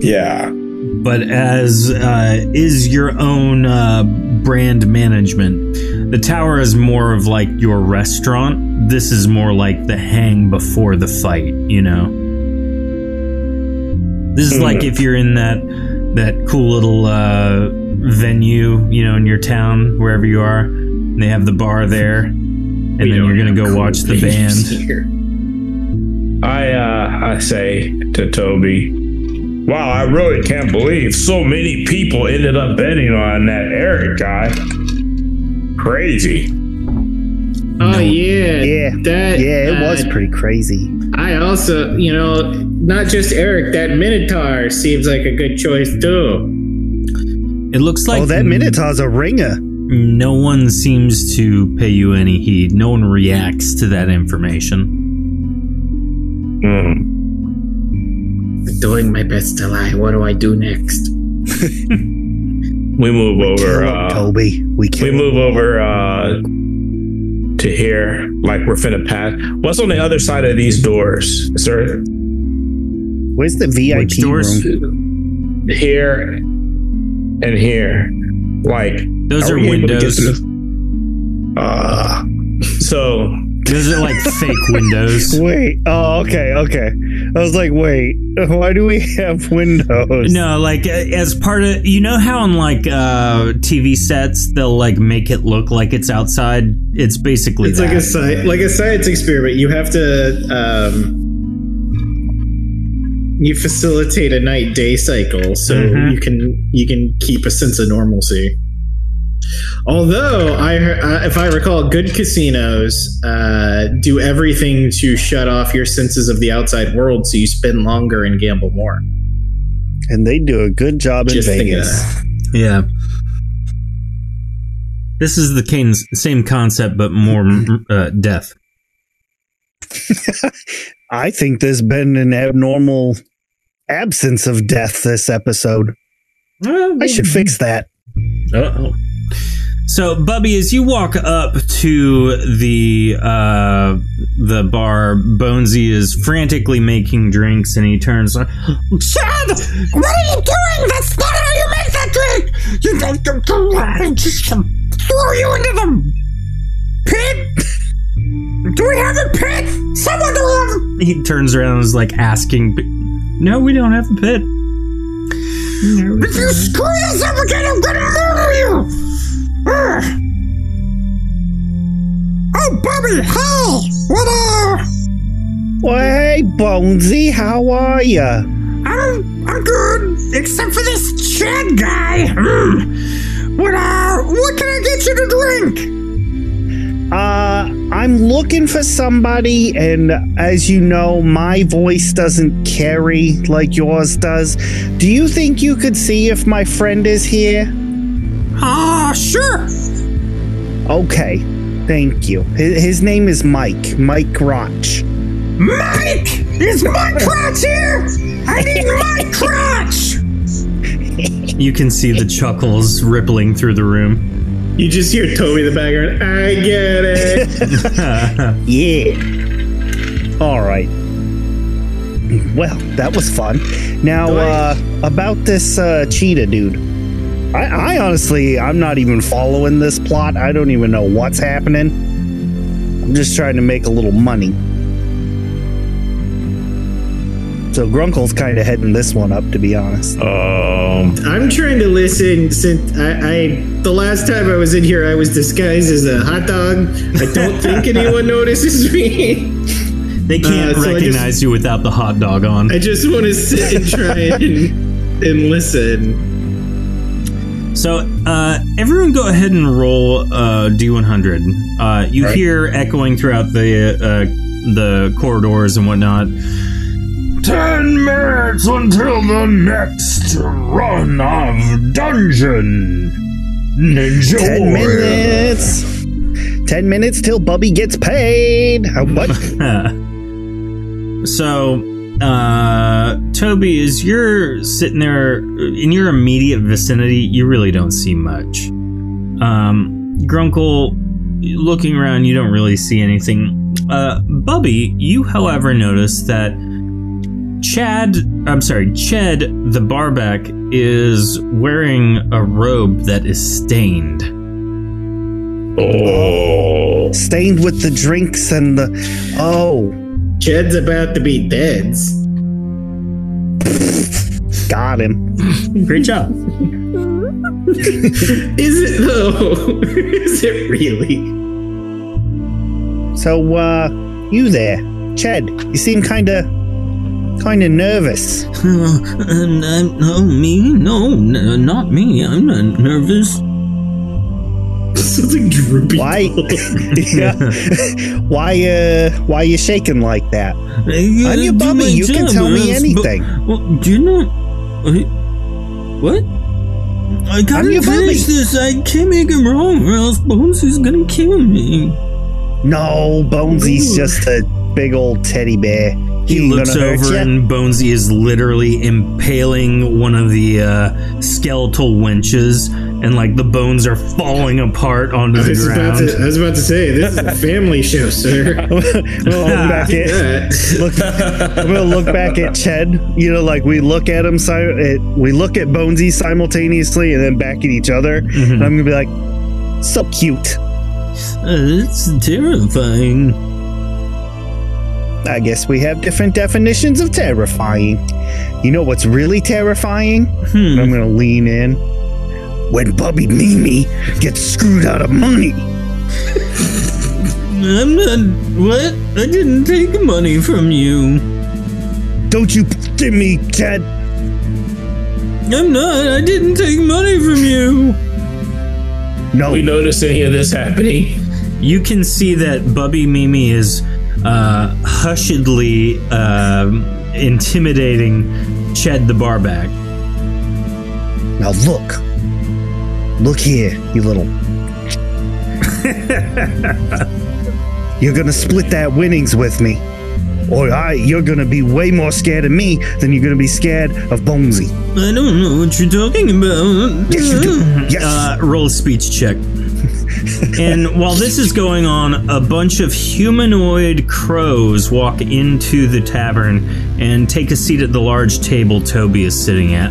Yeah. but as uh, is your own uh, brand management. The tower is more of like your restaurant. This is more like the hang before the fight. You know, this is like if you're in that that cool little uh, venue, you know, in your town, wherever you are. And they have the bar there, and then you're gonna go watch the band. I uh, I say to Toby, "Wow, I really can't believe so many people ended up betting on that Eric guy. Crazy." Oh yeah, Yeah. that Yeah, it was uh, pretty crazy. I also, you know, not just Eric. That Minotaur seems like a good choice too. It looks like oh, that Minotaur's a ringer. no one seems to pay you any heed. No one reacts to that information. Hmm. I'm doing my best to lie. What do I do next? We move over. Kill him, Uh, Toby. We kill we him. move over uh, to here, like we're finna pass. What's on the other side of these doors, sir? Where's the VIP Which doors? room? Here and here, like Those are are we able to get windows. to Uh, so Those are like fake windows. Wait. Oh, okay, okay. I was like, wait. Why do we have windows? No, like uh, as part of you know how on like uh TV sets they'll like make it look like it's outside. It's basically It's that. like a sci- like a science experiment. You have to um, you facilitate a night day cycle so Mhm. you can you can keep a sense of normalcy. Although I, uh, if I recall, good casinos uh, do everything to shut off your senses of the outside world, so you spend longer and gamble more. And they do a good job in Just think of Vegas. yeah. This is the Kane's same concept, but more uh, death. I think there's been an abnormal absence of death this episode. I should fix that. Uh-oh. So, Bubby, as you walk up to the uh, the bar, Bonesy is frantically making drinks, and he turns. Chad, what are you doing? That's not how you make that drink. You don't I just throw you into the pit. Do we have a pit? Someone do we have? He turns around and is like asking, "No, we don't have a pit." If you screw this up again, I'm gonna murder you. Ugh. Oh, Bobby, hey, what uh? Well, hey, Bonesy, how are ya? I'm I'm good, except for this Chad guy. Mm. What uh? What can I get you to drink? Uh, I'm looking for somebody, and as you know, my voice doesn't carry like yours does. Do you think you could see if my friend is here? Ah, sure. Okay, thank you. His, his name is Mike. Mike Roch. Mike! Is my crotch here? I need my crotch! You can see the chuckles rippling through the room. You just hear Toby in the background. I get it. Yeah. All right. Well, that was fun. Now, uh, about this uh, cheetah dude. I, I honestly, I'm not even following this plot. I don't even know what's happening. I'm just trying to make a little money. So Grunkle's kind of heading this one up, to be honest. Um, I'm trying to listen since I, I the last time I was in here I was disguised as a hot dog. I don't think anyone notices me. They can't Uh, so recognize just- you without the hot dog on. I just want to sit and try and, and listen. So, uh, everyone go ahead and roll uh, D100. Uh, you Right. hear echoing throughout the uh, the corridors and whatnot. ten minutes until the next run of dungeon. Ninja Ten Warrior. minutes. Ten minutes till Bubby gets paid. What? so, uh, Toby, as you're sitting there in your immediate vicinity, you really don't see much. Um, Grunkle, looking around, you don't really see anything. Uh, Bubby, you, however, notice that Chad, I'm sorry, Ched the barback is wearing a robe that is stained. Oh, Stained with the drinks and the. Oh, Jed's about to be dead. got him. Great job. Is it though? Is it really? So, uh, you there, Ched? You seem kind of, kind of nervous. Uh, no, me? No, n- not me. I'm not nervous. Sounds like droopy. Why? yeah. why? Uh, why you shaking like that? I'm your Bubby. You can tell me anything. well, do you know? I, what? I gotta your finish Bubby. this. I can't make it wrong, or else Bones is gonna kill me. No, Bonesy's just a big old teddy bear. He ain't looks over and Bonesy is literally impaling one of the uh, skeletal winches, and like the bones are falling apart onto I the ground. to, I was about to say this is a family show, sir. We'll look back at Yeah. look, I'm gonna look back at Ched. You know, like we look at him, si- at, we look at Bonesy simultaneously, and then back at each other. Mhm. And I'm gonna be like, so cute. Uh, it's terrifying. I guess we have different definitions of terrifying. You know what's really terrifying? Hmm. I'm gonna lean in. When Bubby Mimi gets screwed out of money. I'm not. What? I didn't take money from you. Don't you give me, Ched. I'm not. I didn't take money from you. No. we notice any of this happening? You can see that Bubby Mimi is uh, hushedly um intimidating Ched the barback. Now look. Look here, you little. you're gonna split that winnings with me. Or I, you're gonna be way more scared of me than you're gonna be scared of Bonesy. I don't know what you're talking about. Yes, you do. Yes. Uh, roll a speech check. and while this is going on, a bunch of humanoid crows walk into the tavern and take a seat at the large table Toby is sitting at.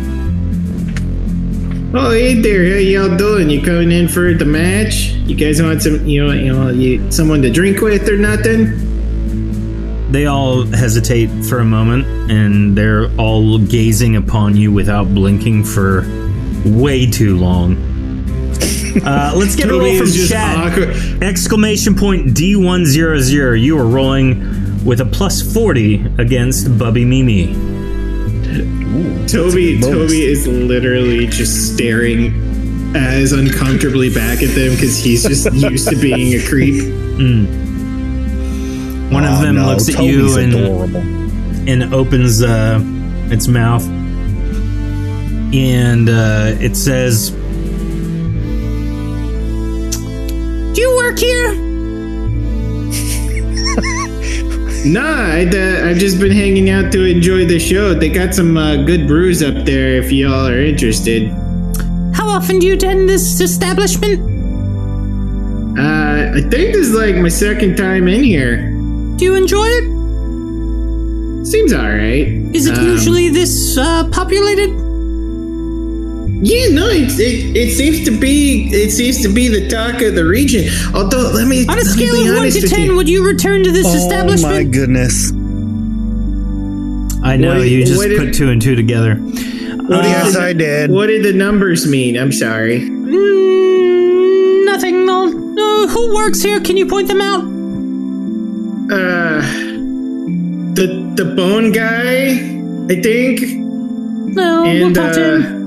Oh, hey there, how y'all doing? You coming in for the match? You guys want some, you know, you know, you, someone to drink with or nothing? They all hesitate for a moment and they're all gazing upon you without blinking for way too long. Uh, let's get a roll from chat. awkward. Exclamation point D100. You are rolling with a plus 40 against Bubby Mimi. Toby. Toby is literally just staring as uncomfortably back at them because he's just used to being a creep. One of Oh, them no, looks at Toby's you and, adorable. and opens uh, its mouth. And uh, it says, Do you work here? Nah, I'd, uh, I've just been hanging out to enjoy the show. They got some uh, good brews up there if y'all are interested. How often do you attend this establishment? Uh, I think this is like my second time in here. Do you enjoy it? Seems alright. Is it Um, usually this uh, populated? Yeah, no, it, it it seems to be it seems to be the talk of the region. Although, let me On a scale be of 1 to 10, you. would you return to this establishment? Oh my goodness. I know, What- you just what did- put two and two together. What yes, did- I did. What did the numbers mean? I'm sorry. Mm, nothing. No, no. Who works here? Can you point them out? Uh, the the bone guy, I think. No, And we'll patch uh, in.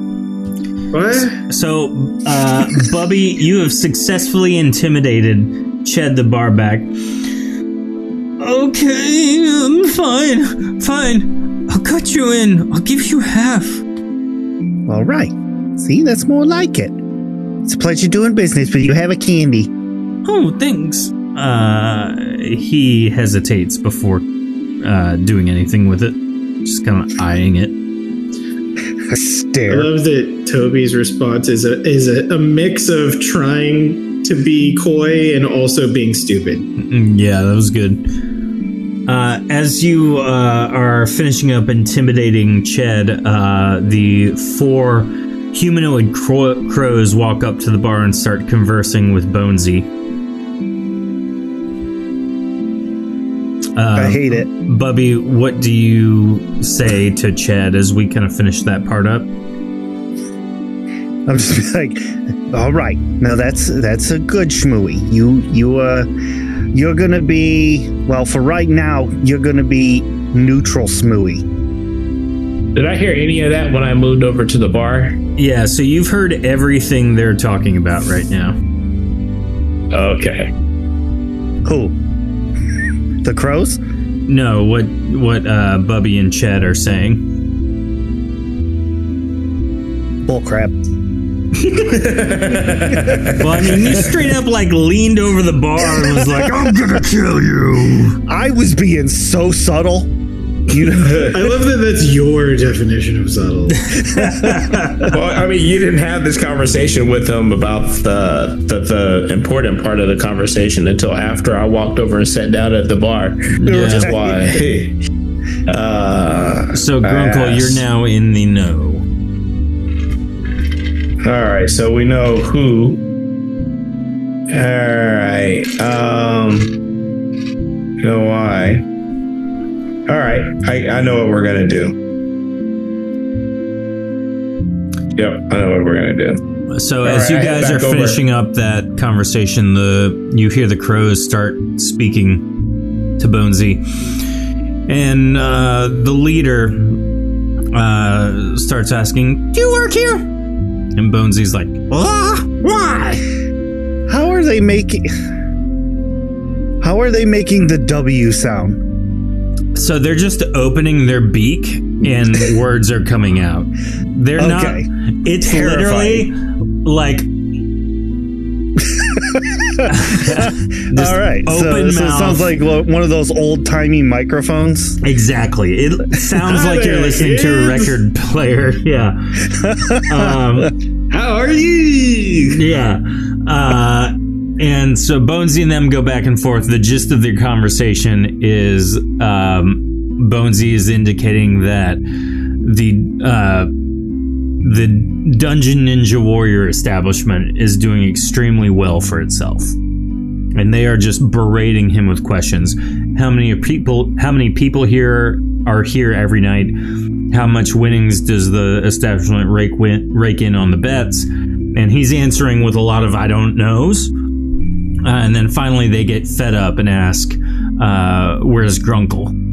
What? So, uh, Bubby, you have successfully intimidated Ched the barback. Okay, um, fine, fine. I'll cut you in. I'll give you half. All right. See, that's more like it. It's a pleasure doing business with you. Have a candy. Oh, thanks. Uh, he hesitates before uh, doing anything with it, just kind of eyeing it. A I stare. love that Toby's response is a is a, a mix of trying to be coy and also being stupid. Mm, Yeah, that was good. Uh, as you uh, are finishing up intimidating Ched, uh, the four humanoid cro- crows walk up to the bar and start conversing with Bonesy. Uh, I hate it. Bubby, what do you say to Ched as we kind of finish that part up? I'm just like, all right. Now that's that's a good schmooey. You you uh you're gonna be well for right now. You're gonna be neutral smooey. Did I hear any of that when I moved over to the bar? Yeah, so you've heard everything they're talking about right now. Okay. Who? The crows? No, what what uh, Bubby and Ched are saying. Bullcrap. Well, I mean, you straight up like leaned over the bar and was like, "I'm gonna kill you." I was being so subtle. You know, I love that that's your definition of subtle. well, I mean, you didn't have this conversation with him about the, the the important part of the conversation until after I walked over and sat down at the bar, which is why. uh, So, Grunkle, you're now in the know. All right, so we know who. All right. Um. You know why? All right, I, I know what we're gonna do. Yep, I know what we're gonna do. So, All as right, you guys are over. finishing up that conversation, the you hear the crows start speaking to Bonesy, and uh, the leader uh, starts asking, "Do you work here?" And Bonesy's like, "Ah, why?" how are they making? How are they making the W sound? So they're just opening their beak and words are coming out. They're Okay. not. It's Terrifying. literally like. Just All right, so, open so it sounds like lo- one of those old timey microphones. Exactly. It sounds like you're there listening to a record player. Yeah. Um, How are you? yeah. Uh, and so Bonesy and them go back and forth. The gist of their conversation is um, Bonesy is indicating that the uh, the Dungeon Ninja Warrior establishment is doing extremely well for itself. And they are just berating him with questions. How many people how many people here are here every night? How much winnings does the establishment rake win, rake in on the bets? And he's answering with a lot of I don't knows. Uh, and then finally they get fed up and ask, uh, where's Grunkle?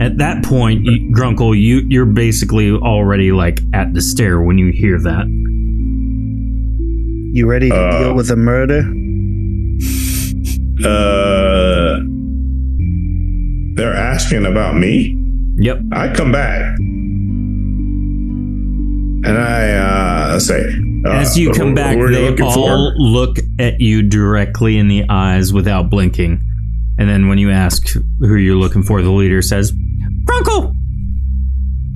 At that point, you, Grunkle, you you're basically already like at the stair when you hear that. You ready to Uh. deal with a murder? Uh, they're asking about me. Yep. I come back, and I uh, say, As you Uh, come back, who are they looking for? all look at you directly in the eyes without blinking. And then when you ask who you're looking for, the leader says, Grunkle,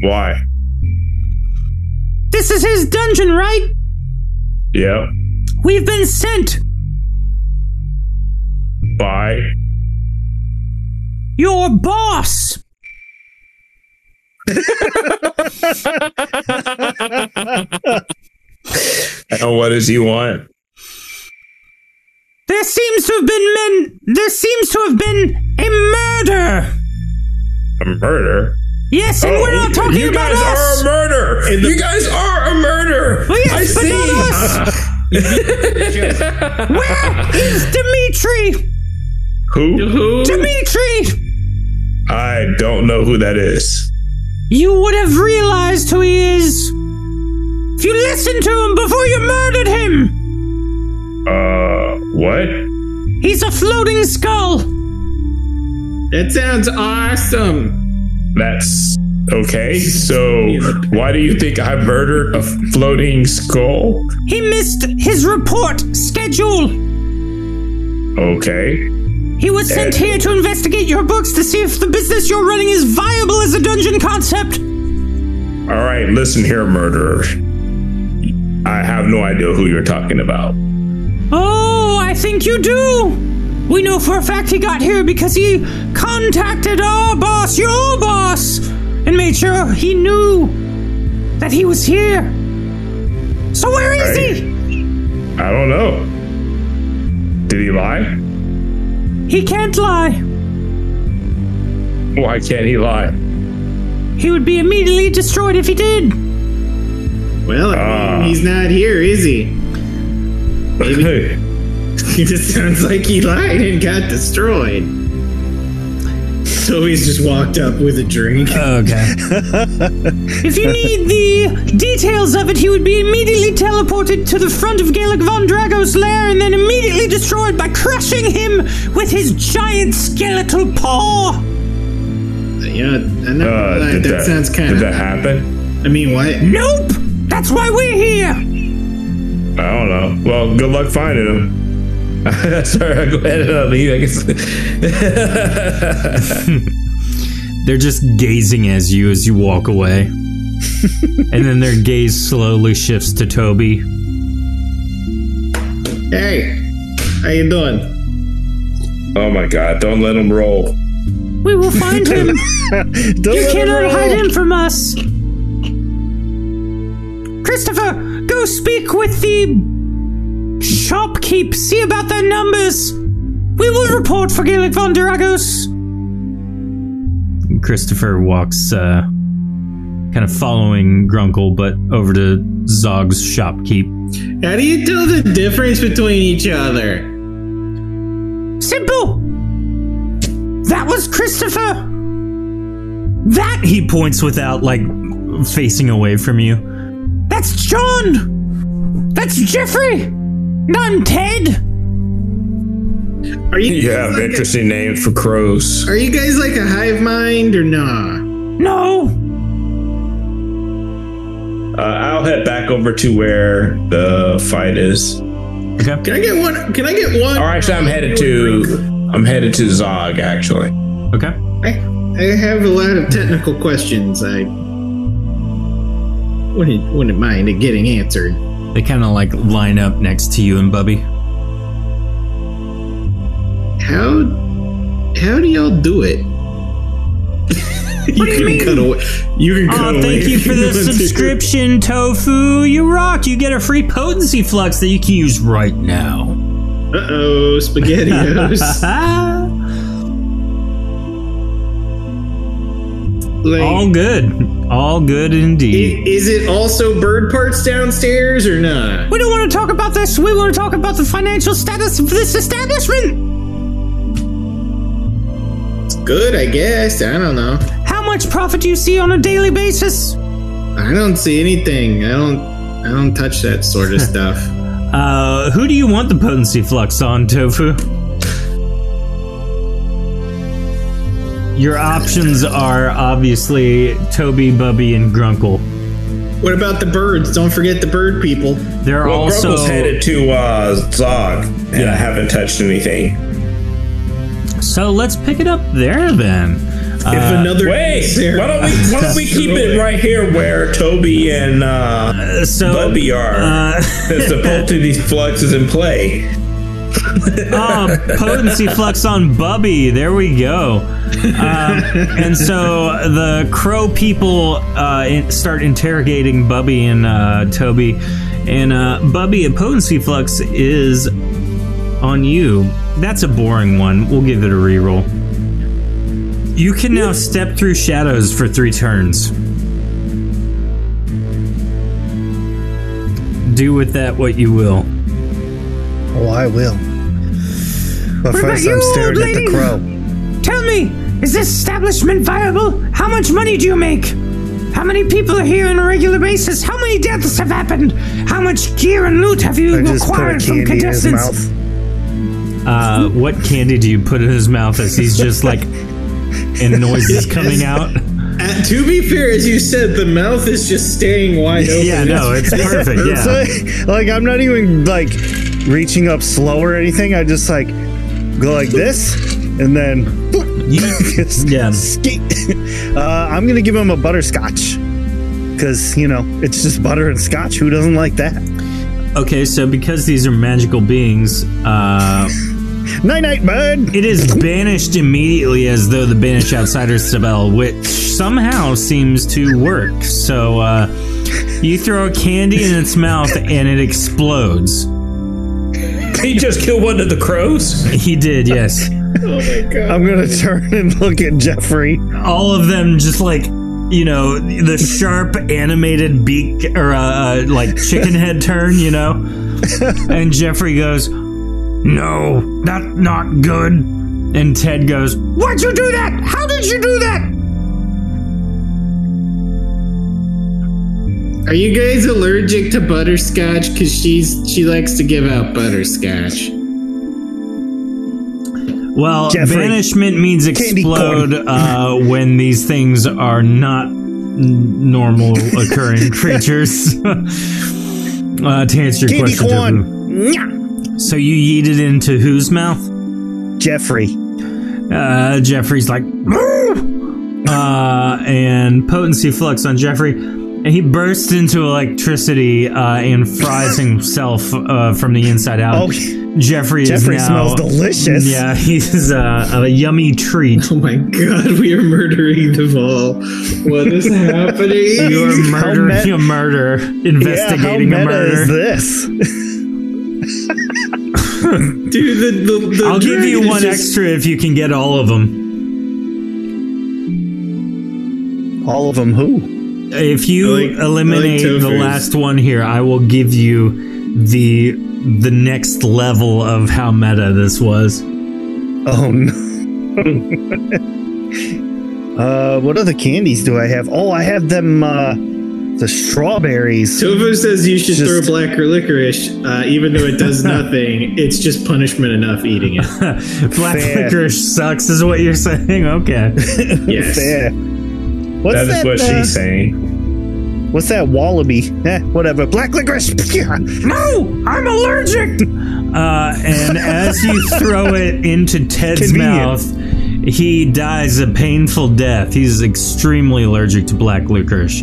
Why? this is his dungeon, right? Yeah. We've been sent. By. Your boss. And what does he want? There seems to have been men. There seems to have been a murder. A murder? Yes, and we're not you- talking you about guys us. are a murder. you guys are a murder. Oh, yes, I but see. not us. Where is Dimitri? Who? Who? Dimitri! I don't know who that is. You would have realized who he is if you listened to him before you murdered him. Uh, what? He's a floating skull. That sounds awesome. That's okay. So, why do you think I murdered a floating skull? He missed his report schedule. Okay. He was sent here to investigate your books to see if the business you're running is viable as a dungeon concept. All right. Listen here, murderer. I have no idea who you're talking about. Oh, I think you do. We know for a fact he got here because he contacted our boss, your boss, and made sure he knew that he was here. So where is Right. he? I don't know. Did he lie? He can't lie. Why can't he lie? He would be immediately destroyed if he did. Well, I mean, ah. he's not here, is he? Maybe. It just sounds like he lied and got destroyed. So he's just walked up with a drink. Okay. if you need the details of it, he would be immediately teleported to the front of Gaelic Von Drago's lair and then immediately destroyed by crushing him with his giant skeletal paw. Yeah, I know. Uh, that, did that, that, sounds kind of Did of. that happen? I mean, what? Nope! That's why we're here! I don't know. Well, good luck finding him. Sorry, go ahead and uh, leave. I guess. They're just gazing as you as you walk away. and then their gaze slowly shifts to Toby. Hey, how you doing? oh my god! Don't let him roll. We will find him! Don't You let him cannot hide him from us! Christopher, go speak with the shopkeep, see about their numbers. We will report for Gaelic von Duragos. Christopher walks, uh, kind of following Grunkle, but over to Zog's shopkeep. How do you tell the difference between each other? Simple! That was Christopher! That, he points without, like, facing away from you. That's John! That's Jeffrey! And I'm Ted! Are you? You have like a- interesting names for crows. are you guys like a hive mind or nah? No! Uh, I'll head back over to where the fight is. Okay. Can I get one? Can I get one? Or actually, I'm headed to. I'm headed to Zog. Actually, Okay. I, I have a lot of technical questions. I wouldn't wouldn't mind it getting answered. They kind of, like, line up next to you and Bubby. How how do y'all do it? you do you can mean? cut away. You can cut Oh, away. thank you for the want to. subscription, Tofu. You rock. You get a free potency flux that you can use right now. Uh oh, spaghettios. like, All good. All good indeed. is it also bird parts downstairs or not? We don't want to talk about this. We want to talk about the financial status of this establishment. It's good, I guess. I don't know. How much profit do you see on a daily basis? I don't see anything. I don't. I don't touch that sort of stuff. Uh, who do you want the potency flux on, Tofu? Your options are obviously Toby, Bubby, and Grunkle. What about the birds? Don't forget the bird people. They're Well, also Grunkle's headed to uh, Zog, and I haven't touched anything. so let's pick it up there then. If Uh, another Wait, Sarah- why don't we why don't we keep it right here where Toby and uh, so Bubby are? uh, as the potency flux is in play. Oh, potency flux on Bubby. There we go. Um, and so the crow people uh, start interrogating Bubby and uh, Toby. And uh, Bubby, a potency flux is on you. That's a boring one. We'll give it a reroll. You can now step through shadows for three turns. Do with that what you will. Oh, I will. But What first, you, I'm staring old at the crow. Tell me, is this establishment viable? How much money do you make? How many people are here on a regular basis? How many deaths have happened? How much gear and loot have you I just put a acquired from candy in his contestants? mouth. Uh, what candy do you put in his mouth as he's just like, and noises coming out? Uh, to be fair, as you said, the mouth is just staying wide open. Yeah, no, it's perfect. It's Yeah. like, like, I'm not even like reaching up slow or anything. I just like go like this and then Yeah. skate. Uh, I'm gonna give him a butterscotch because you know it's just butter and scotch. Who doesn't like that? Okay, so because these are magical beings, uh, Night night, bud. it is banished immediately as though the banish outsider spell, which somehow seems to work. So uh, you throw a candy in its mouth and it explodes. He just killed one of the crows. He did, yes. Oh my god. I'm gonna turn and look at Jeffrey. all of them just like you know the sharp animated beak or uh, uh, like chicken head turn you know and jeffrey goes no that's not good and ted goes Why'd you do that? How did you do that? Are you guys allergic to butterscotch? Because she's she likes to give out butterscotch. well Jeffrey, banishment means explode uh, when these things are not n- normal occurring creatures uh, to answer your Candy question corn. So you yeeted into whose mouth Jeffrey. Uh, Jeffrey's like, uh, and potency flux on Jeffrey, and he bursts into electricity uh, and fries himself uh, from the inside out. Oh, Jeffrey is Jeffrey now, smells delicious. Yeah, he's uh, a yummy treat. Oh my god, we are murdering them all. What is happening? You are How murdering met- a murder, yeah, investigating how a meta is murder. this? Dude, the, the, the I'll give you one just- extra if you can get all of them. All of them. Who? If you like- I like eliminate the last one here, I will give you the the next level of how meta this was. Oh no. uh, what other candies do I have? Oh, I have them. Uh, the strawberries. Tofu says you should Just- throw black or licorice, uh, even though it does nothing. it's just punishment enough eating it. Black Fair. licorice sucks, is what you're saying. Okay. Yes. Fair. What's That is that? what uh, she's saying. What's that wallaby? Eh, whatever. Black licorice. No, I'm allergic. Uh, and as you throw it into Ted's Convenient. mouth, he dies a painful death. He's extremely allergic to black licorice.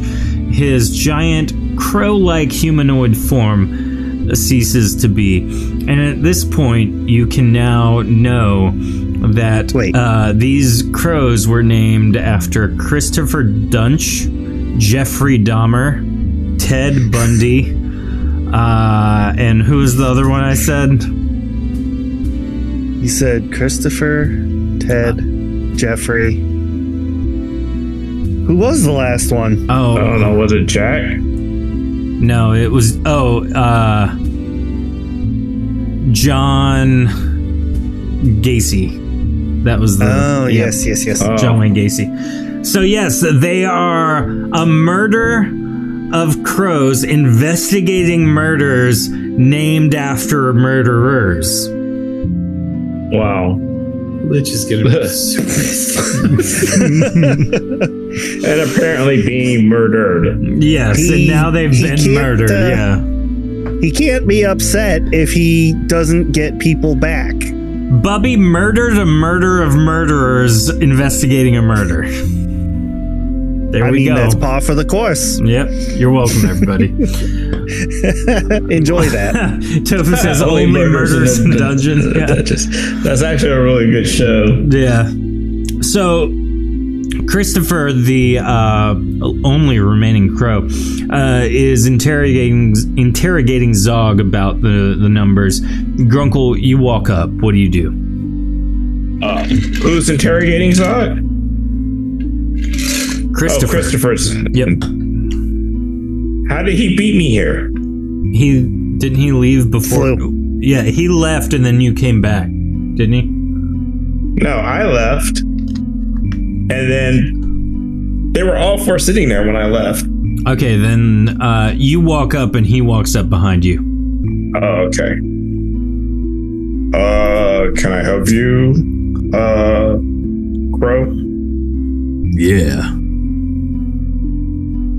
His giant crow like humanoid form ceases to be. And at this point, you can now know that Wait. Uh, these crows were named after Christopher Dunch, Jeffrey Dahmer, Ted Bundy, uh, and who was the other one I said? He said Christopher, Ted, Jeffrey. Who was the last one? Oh, I don't know. Was it Jack? no, it was oh, uh, John Gacy. That was the Oh, yeah, yes, yes, yes. Oh. John Wayne Gacy. So yes, they are a murder of crows investigating murders named after murderers. Wow. Lich is gonna be so pissed. and apparently being murdered. Yes, He- and now they've been murdered. uh, yeah. He can't be upset if he doesn't get people back. Bubby murdered a murder of murderers investigating a murder. There I we mean, go. that's par for the course. Yep. You're welcome, everybody. Enjoy that. Tofu says only, murders in dungeons. Yeah. Dungeons. That's actually a really good show. Yeah. So, Christopher, the uh, only remaining crow, uh, is interrogating interrogating Zog about the the numbers. Grunkle, you walk up. What do you do? Uh, who's interrogating Zog? Christopher. Oh, Christopher's. Yep. How did he beat me here? He didn't he leave before? Flew. Yeah, he left and then you came back, didn't he? No, I left. And then they were all four sitting there when I left. Okay, then uh, you walk up and he walks up behind you. Oh, okay. Uh, can I help you? Uh, Crow? Yeah.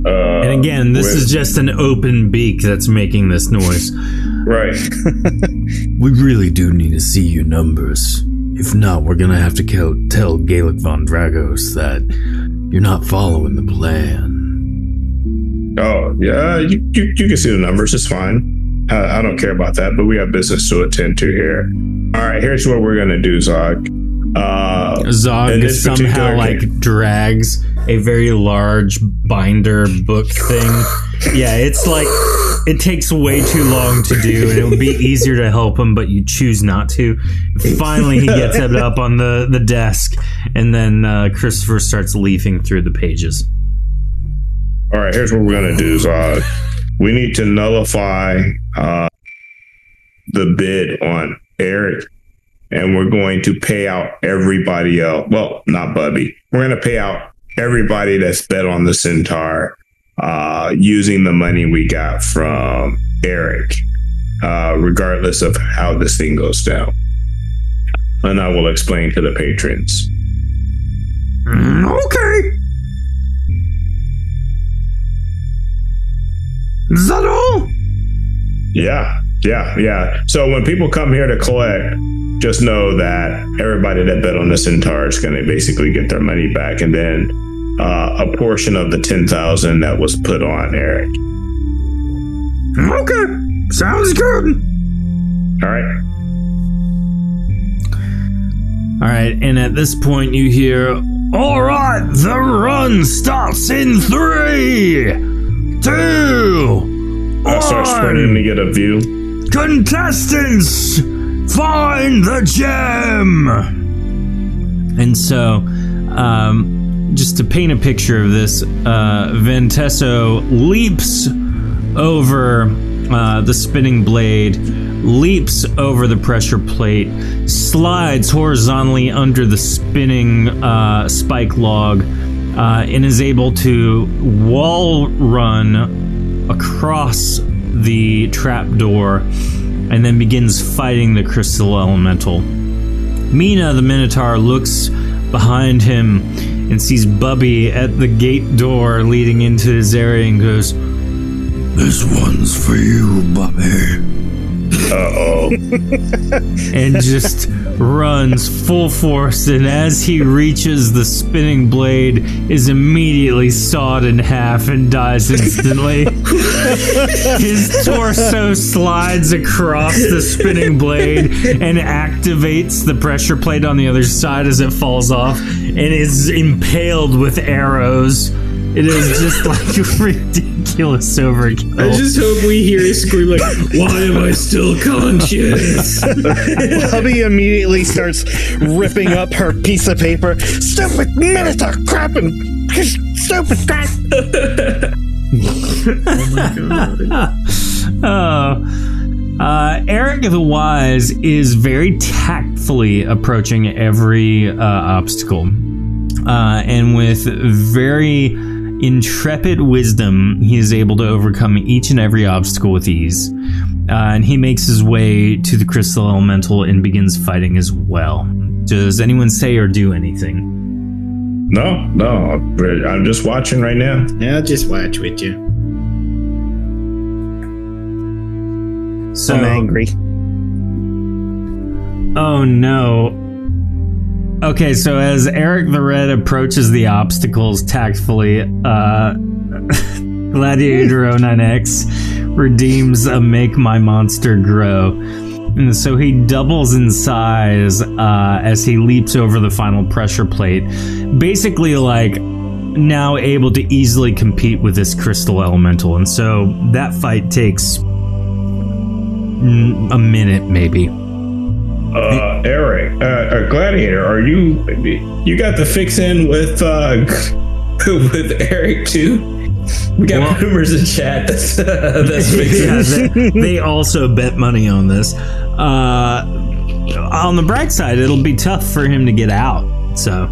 Uh, And again, this with- is just an open beak that's making this noise. Right. We really do need to see your numbers. If not, we're gonna have to kill, tell Gaelic von Dragos that you're not following the plan. Oh, yeah, you, you, you can see the numbers. It's fine. Uh, I don't care about that, but we have business to attend to here. All right, here's what we're going to do, Zog. Uh, Zog somehow like case- drags a very large binder book thing. Yeah, it's like it takes way too long to do, and it would be easier to help him, but you choose not to. Finally, he gets it up on the the desk, and then uh, Christopher starts leafing through the pages. all right, here's what we're going to do, Zog. We need to nullify uh, the bid on Eric, and we're going to pay out everybody else. Well, not Bubby. We're going to pay out everybody that's bet on the Centaur uh, using the money we got from Eric, uh, regardless of how this thing goes down. And I will explain to the patrons. Okay. Is that all? Yeah, yeah, yeah. So when people come here to collect, just know that everybody that bet on the Centaur is going to basically get their money back, and then uh, a portion of the ten thousand that was put on Eric. Okay. Sounds good. All right. All right, and at this point, you hear, "All right, the run starts in three, two, I start sprinting to get a view. Contestants, find the gem. And so, um, just to paint a picture of this, uh, Ventesso leaps over uh, the spinning blade, leaps over the pressure plate, slides horizontally under the spinning uh, spike log, uh, and is able to wall run across the trapdoor and then begins fighting the crystal elemental. Mina the Minotaur looks behind him and sees Bubby at the gate door leading into his area and goes, This one's for you, Bubby. Uh oh. and just runs full force and as he reaches the spinning blade is immediately sawed in half and dies instantly his torso slides across the spinning blade and activates the pressure plate on the other side as it falls off and is impaled with arrows it is just like ridiculous overkill I just hope we hear a scream like, "Why am I still conscious?" Bubby immediately starts ripping up her piece of paper. Stupid minotaur crap and stupid crap. Oh. Uh, Eric the Wise is very tactfully approaching every uh, obstacle. Uh, and with very intrepid wisdom, he is able to overcome each and every obstacle with ease. Uh, and he makes his way to the crystal elemental and begins fighting as well. Does anyone say or do anything? No, no, I'm just watching right now. Yeah, I'll just watch with you. So I'm angry. Oh no. Okay, so as Eric the Red approaches the obstacles tactfully, uh Gladiator 09X redeems a Make My Monster Grow. And so he doubles in size uh, as he leaps over the final pressure plate. Basically, like now able to easily compete with this crystal elemental. And so that fight takes a minute, maybe. Uh, Eric, uh, uh, Gladiator, are you? You got the fix in with uh, with Eric too? We got Well- rumors in chat. That's uh, that's yeah, they, they also bet money on this. Uh, on the bright side, it'll be tough for him to get out. So,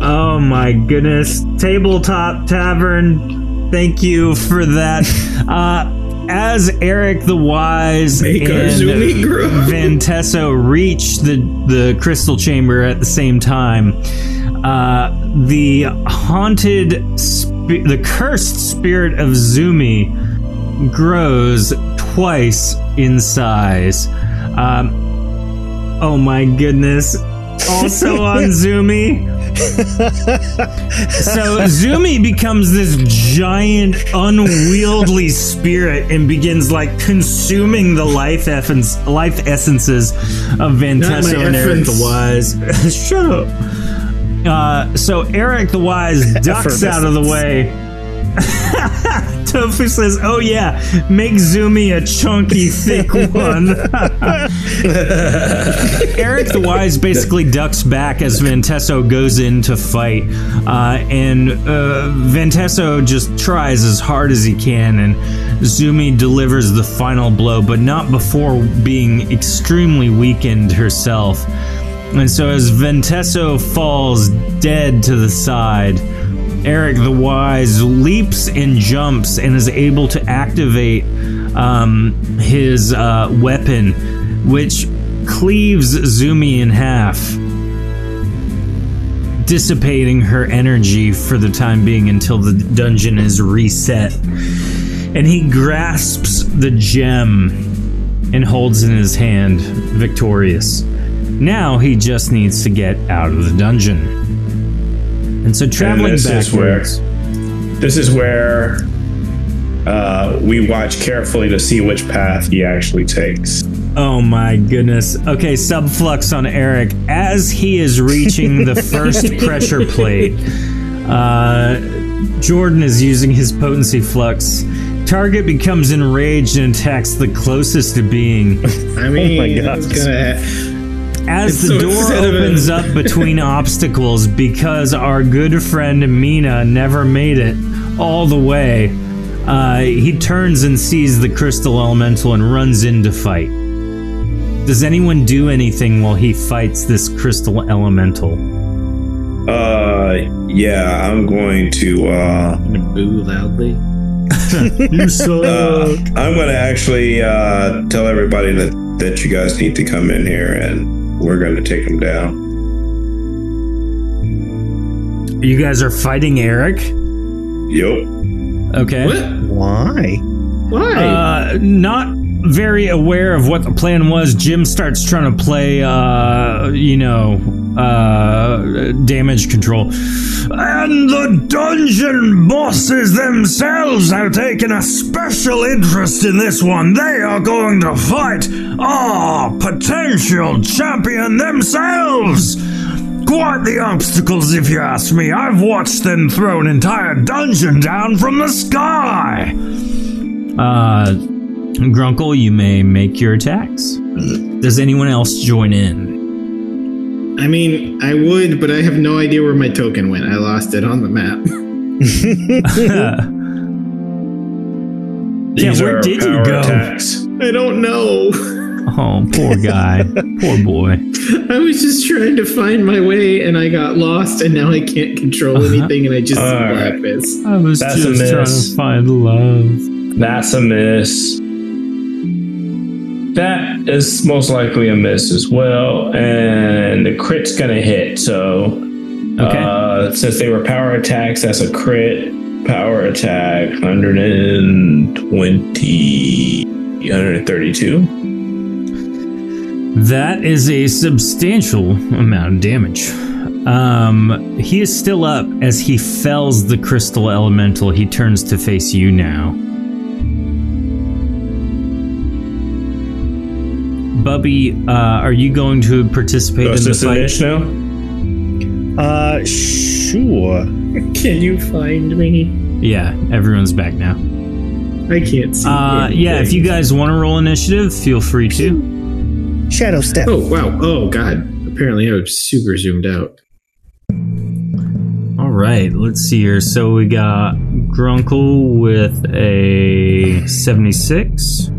oh my goodness, tabletop tavern. Thank you for that. Uh, as Eric the Wise Make and Zoomy. Ventesso reach the the crystal chamber at the same time, uh, the haunted, sp- the cursed spirit of Zumi grows twice in size. Um, oh my goodness. Also on Zumi. so Zumi becomes this giant, unwieldy spirit and begins like consuming the life essence, life essences of Ventesso and Eric the Wise. Shut up. Uh, so Eric the Wise ducks out of the way. Tofu says, "Oh yeah, make Zumi a chunky, thick one." Eric the Wise basically ducks back as Ventesso goes in to fight, uh, and uh, Ventesso just tries as hard as he can, and Zumi delivers the final blow, but not before being extremely weakened herself. And so, as Ventesso falls dead to the side, Eric the Wise leaps and jumps and is able to activate um, his uh, weapon, which cleaves Zumi in half, dissipating her energy for the time being until the dungeon is reset. And he grasps the gem and holds in his hand, victorious. Now he just needs to get out of the dungeon. And so traveling this is where- backwards. This is where uh, we watch carefully to see which path he actually takes. Oh my goodness. Okay, subflux on Eric. As he is reaching the first pressure plate, uh, Jordan is using his potency flux. Target becomes enraged and attacks the closest to being. I mean, oh my God. it's gonna. As It's the so door instead opens up between obstacles because our good friend Mina never made it all the way, uh, he turns and sees the crystal elemental and runs in to fight. Does anyone do anything while he fights this crystal elemental? Uh, yeah, I'm going to. Uh, I'm gonna boo loudly. You suck. uh, I'm going to actually uh, tell everybody that that you guys need to come in here, and we're going to take them down. you guys are fighting Eric? Yup. Okay. What? Why? Why? Uh, not very aware of what the plan was. Jim starts trying to play, uh, you know, uh, damage control. And the dungeon bosses themselves have taken a special interest in this one. They are going to fight our potential champion themselves. Quite the obstacles, if you ask me. I've watched them throw an entire dungeon down from the sky. Uh, Grunkle, you may make your attacks. Does anyone else join in? I mean, I would, but I have no idea where my token went. I lost it on the map. Yeah, These where are did you go? attacks. I don't know. Oh, poor guy. poor boy. I was just trying to find my way and I got lost and now I can't control uh-huh. anything and I just see All right. blackness. I was That's a just trying to find love. That's a miss. That is most likely a miss as well, and the crit's gonna hit. So Okay. Uh, since they were power attacks, that's a crit. Power attack 120, 132. That is a substantial amount of damage. Um, he is still up as he fells the crystal elemental. He turns to face you now. Bubby, uh, are you going to participate Ghost in the fight? Disadvantage now? Uh, sure. Can you find me? Yeah, everyone's back now. I can't see. Uh, yeah, if you guys want to roll initiative, feel free to. Shadow step. Oh wow! Oh god! Apparently, I was super zoomed out. All right, let's see here. So we got Grunkle with a 76.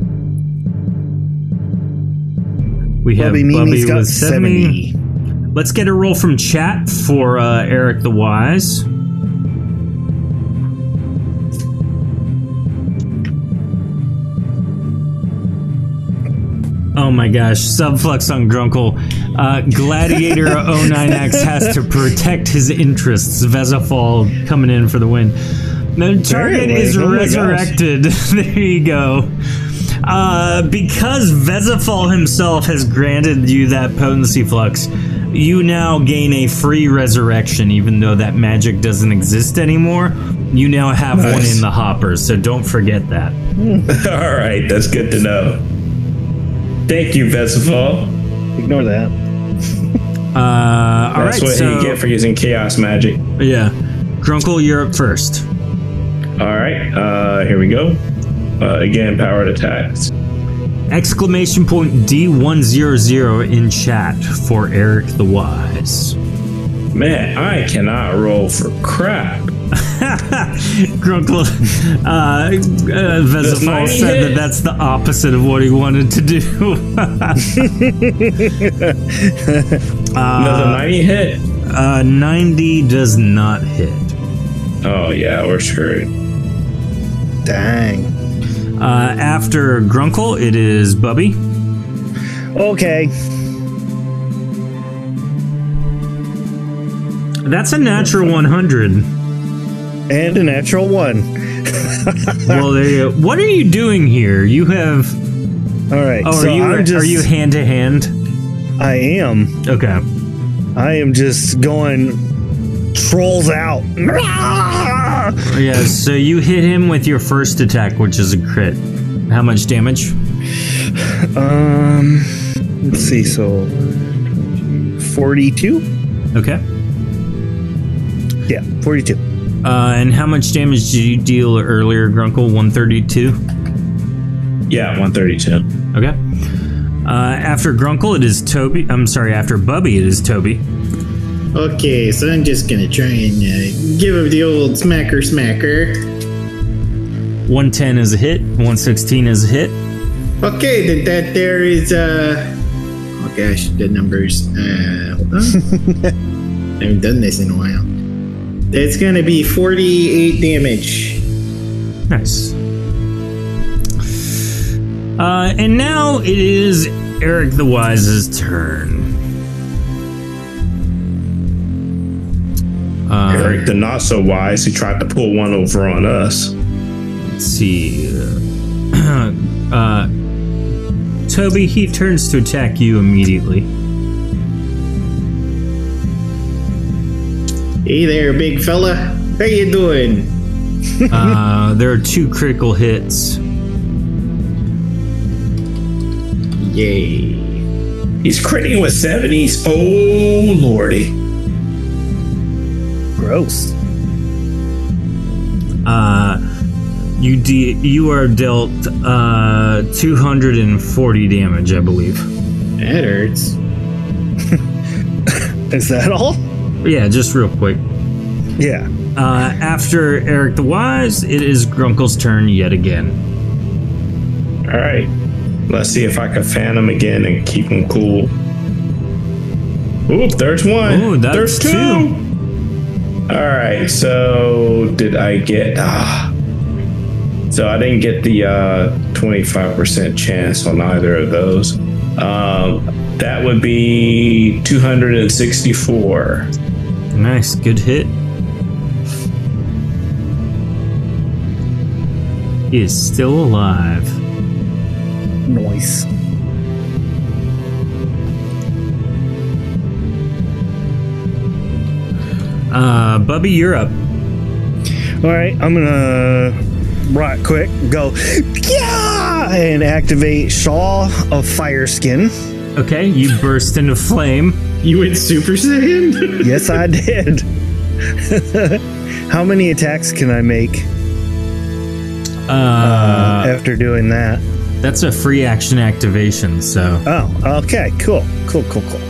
We have Bubby Bubby, got with 70. 70. Let's get a roll from chat for uh, Eric the Wise. Oh my gosh, subflux on Grunkle. Uh, Gladiator 09X has to protect his interests. Vezafall coming in for the win. The target is Oh resurrected. there you go. Uh, because Vezafall himself has granted you that potency flux, you now gain a free resurrection, even though that magic doesn't exist anymore. You now have one in the hopper, so don't forget that. All right, that's good to know. Thank you, Vesifal. Ignore that. Uh, all That's right, what so you get for using chaos magic. yeah, Grunkle, you're up first. All right, uh, here we go. Uh, again, powered attacks. Exclamation point D100 in chat for Eric the Wise. Man, I cannot roll for crap. Grunkle, uh, uh, Vezafal said hit. that that's the opposite of what he wanted to do. Another 90 hit. uh, 90 does not hit. Oh, yeah, we're screwed. Dang. Uh, after Grunkle, it is Bubby. Okay. That's a natural 100. And a natural one. well, there you go. What are you doing here? You have. All right. Oh, so are you just, are you hand to hand? I am. Okay. I am just going trolls out. Yeah. So you hit him with your first attack, which is a crit. How much damage? Um, let's see. So, forty-two. Okay. Yeah, forty-two. Uh, and how much damage did you deal earlier, Grunkle? 132? Yeah, 132. Okay. Uh, after Grunkle, it is Toby. I'm sorry, after Bubby, it is Toby. Okay, so I'm just gonna try and uh, give him the old smacker smacker. 110 is a hit, 116 is a hit. Okay, then that there is uh oh gosh, the numbers. Uh hold on. I haven't done this in a while. That's gonna be 48 damage. Nice. Uh, and now it is Eric the Wise's turn. Eric, the not so wise, he tried to pull one over on us. Let's see. Uh, uh, Toby, he turns to attack you immediately. Hey there, big fella. How you doing? Uh, there are two critical hits. Yay. He's critting with 70s. Oh, lordy. Gross. Uh, you de- you are dealt uh, 240 damage, I believe. That hurts. Is that all? Yeah, just real quick. Yeah. Uh, after Eric the Wise, it is Grunkle's turn yet again. All right. Let's see if I can fan him again and keep him cool. Oop, there's one. Ooh, that's there's two. two. All right. So did I get? Ah. So I didn't get the uh, 25% chance on either of those. Um, that would be 264. Nice, good hit. He is still alive. Noise. Uh, Bubby, you're up. All right, I'm gonna right quick go yeah and activate Shaw of Fireskin. Okay, you burst into flame. You went Super Saiyan? Yes, I did. How many attacks can I make Uh, after doing that? that's a free action activation, so Oh, okay, cool, cool, cool, cool.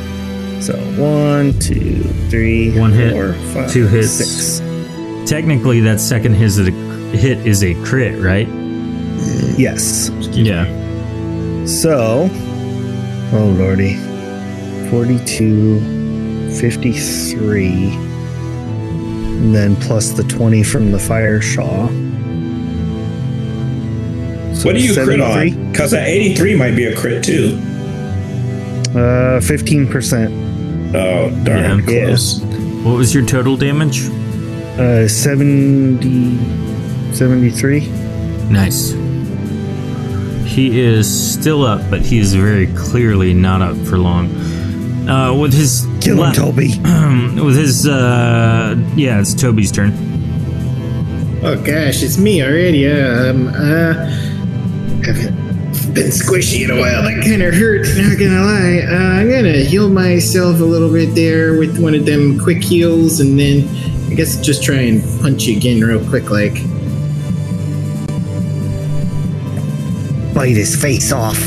So one, two, three, One hit, four, five, two hits. six. technically that second hit is a, hit is a crit, right? Yes. Yeah. So, oh lordy, 42, 53, and then plus the 20 from the fire shaw. So What do you crit on? Because that 83 might be a crit too. Uh, 15%. Oh, darn Yeah. close. What was your total damage? Uh, 70, 73. Nice. He is still up, but he is very clearly not up for long. Uh, with his Kill him, la- Toby. with his uh, yeah, it's Toby's turn. Oh gosh, it's me already. Uh, um, uh, haven't been squishy in a while. That kind of hurt. Not gonna lie. Uh, I'm gonna heal myself a little bit there with one of them quick heals, and then I guess just try and punch you again real quick, like. Bite his face off.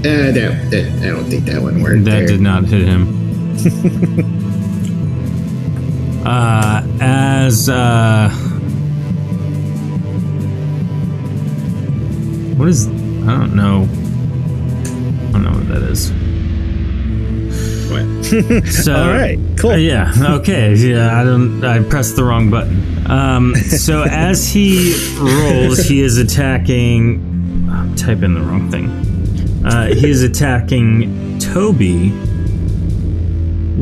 Uh, that, that I don't think that one worked. That there. did not hit him. uh, as uh, what is? I don't know. I don't know what that is. So, All right, cool. Uh, yeah. Okay. Yeah. I don't. I pressed the wrong button. Um. So as he rolls, he is attacking. I'm typing the wrong thing. Uh, he is attacking Toby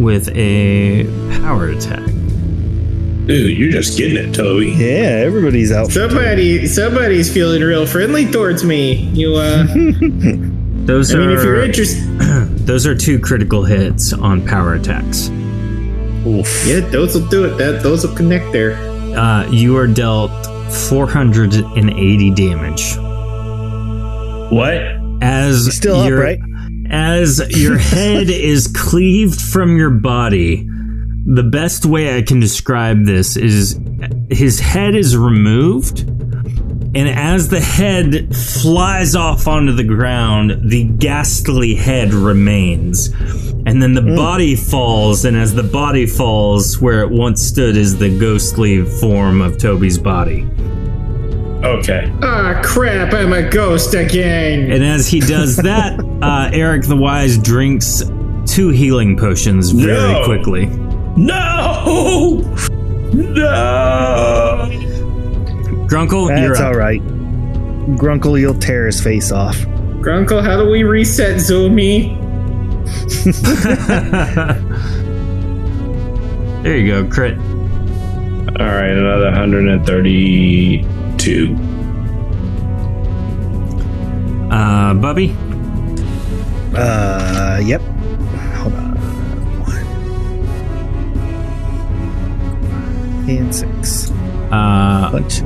with a power attack. Dude, you're just getting it, Toby. Yeah, everybody's out. Somebody, somebody's feeling real friendly towards me. You, uh, Those I mean, are if you're interested, those are two critical hits on power attacks. Oof. yeah, those will do it. That those will connect there. Uh, you are dealt 480 damage. What? As Still up, right? As your head is cleaved from your body, the best way I can describe this is his head is removed, and as the head flies off onto the ground, the ghastly head remains. And then the body falls, and as the body falls, where it once stood is the ghostly form of Toby's body. Okay. Ah, crap! I'm a ghost again. And as he does that, uh, Eric the Wise drinks two healing potions very No. quickly. No! No! Grunkle, you're That's up. all right. Grunkle, you'll tear his face off. Grunkle, how do we reset Zoomy? there you go, crit. All right, another 132. Uh, Bubby, Uh, yep. And six. uh, Bunch.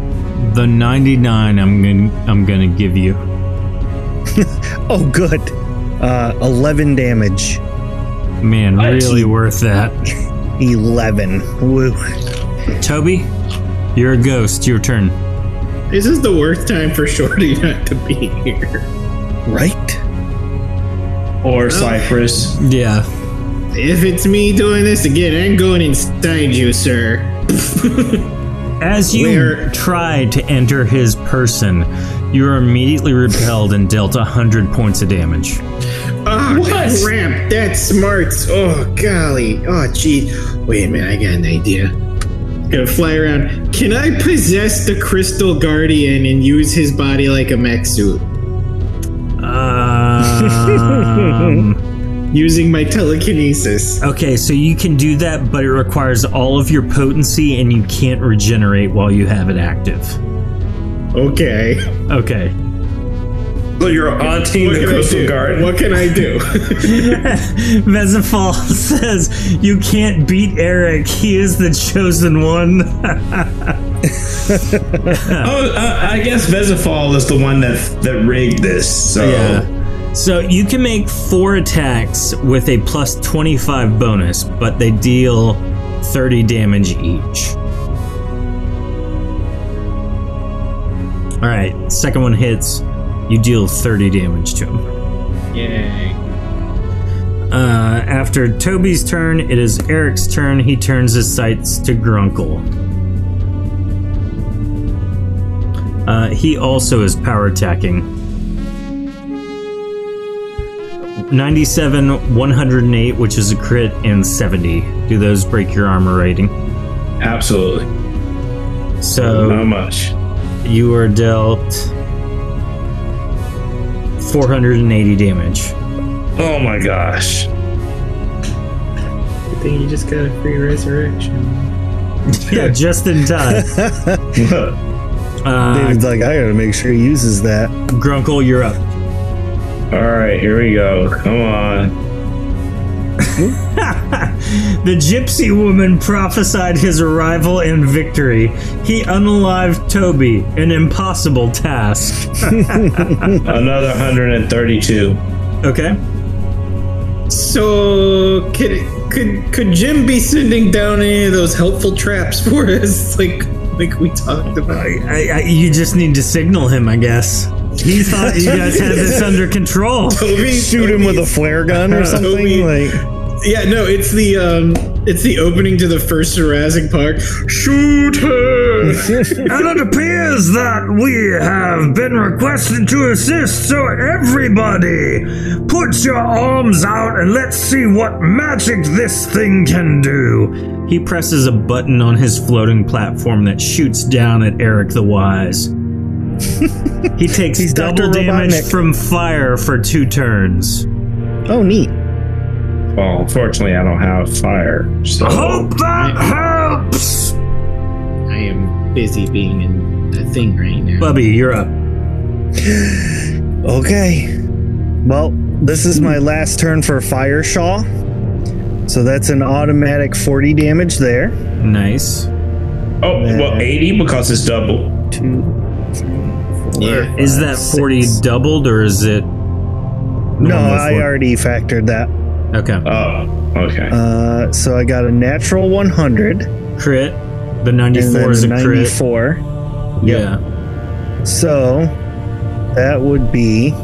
the 99 I'm gonna I'm gonna give you. Oh, good. Uh, 11 damage. Man, I really see. worth that. 11. Woo. Toby, you're a ghost. Your turn. This is the worst time for Shorty not to be here. Right? Or Cypress. Yeah. If it's me doing this again, I'm going inside you, sir. As you Where- try to enter his person, you are immediately repelled and dealt 100 points of damage. Oh, What? crap! that smarts. Oh, golly. Oh, gee. Wait a minute, I got an idea. Gonna fly around. Can I possess the Crystal Guardian and use his body like a mech suit? Um, using my telekinesis. Okay, so you can do that, but it requires all of your potency and you can't regenerate while you have it active. Okay. Okay. So you're haunting the can I Crystal do? Garden. What can I do? Vezafal says you can't beat Eric. He is the chosen one. Oh, uh, I guess Vezafal is the one that that rigged this. So Yeah. So you can make four attacks with a plus 25 bonus, but they deal 30 damage each. All right, second one hits, you deal 30 damage to him. Yay. Uh, after Toby's turn, it is Eric's turn. He turns his sights to Grunkle. Uh, he also is power attacking. 97, 108, which is a crit, and 70. Do those break your armor rating? absolutely, So not much. you are dealt 480 damage. Oh my gosh. Good thing you just got a free resurrection. Yeah, just in time. Uh, David's like, I gotta make sure he uses that. Grunkle, you're up. All right, here we go. Come on. The gypsy woman prophesied his arrival and victory. He unalived Toby, an impossible task. Another 132. Okay. So could could could Jim be sending down any of those helpful traps for us, like like we talked about? I, I, you just need to signal him, I guess. He thought you guys had this under control. Toby, Shoot him with a flare gun or something. Toby- like, Yeah, no, it's the um, it's the opening to the first Jurassic Park. Shoot her! And it appears that we have been requested to assist, so everybody, put your arms out and let's see what magic this thing can do. He presses a button on his floating platform that shoots down at Eric the Wise. he takes He's double damage from fire for two turns. oh, neat. Well, unfortunately, I don't have fire. So Hope that helps. I am busy being in the thing right now. Bubby, you're up. Okay. Well, this is my last turn for Fire Shaw. So that's an automatic 40 damage there. Nice. oh well, uh, 80 because it's double. Two, three, yeah. Is that 40 six. doubled or is it. No, I for- already factored that. Okay. Oh, okay. Uh, so I got a natural 100 crit. The and 94 then is a crit. 94. Yeah. So that would be.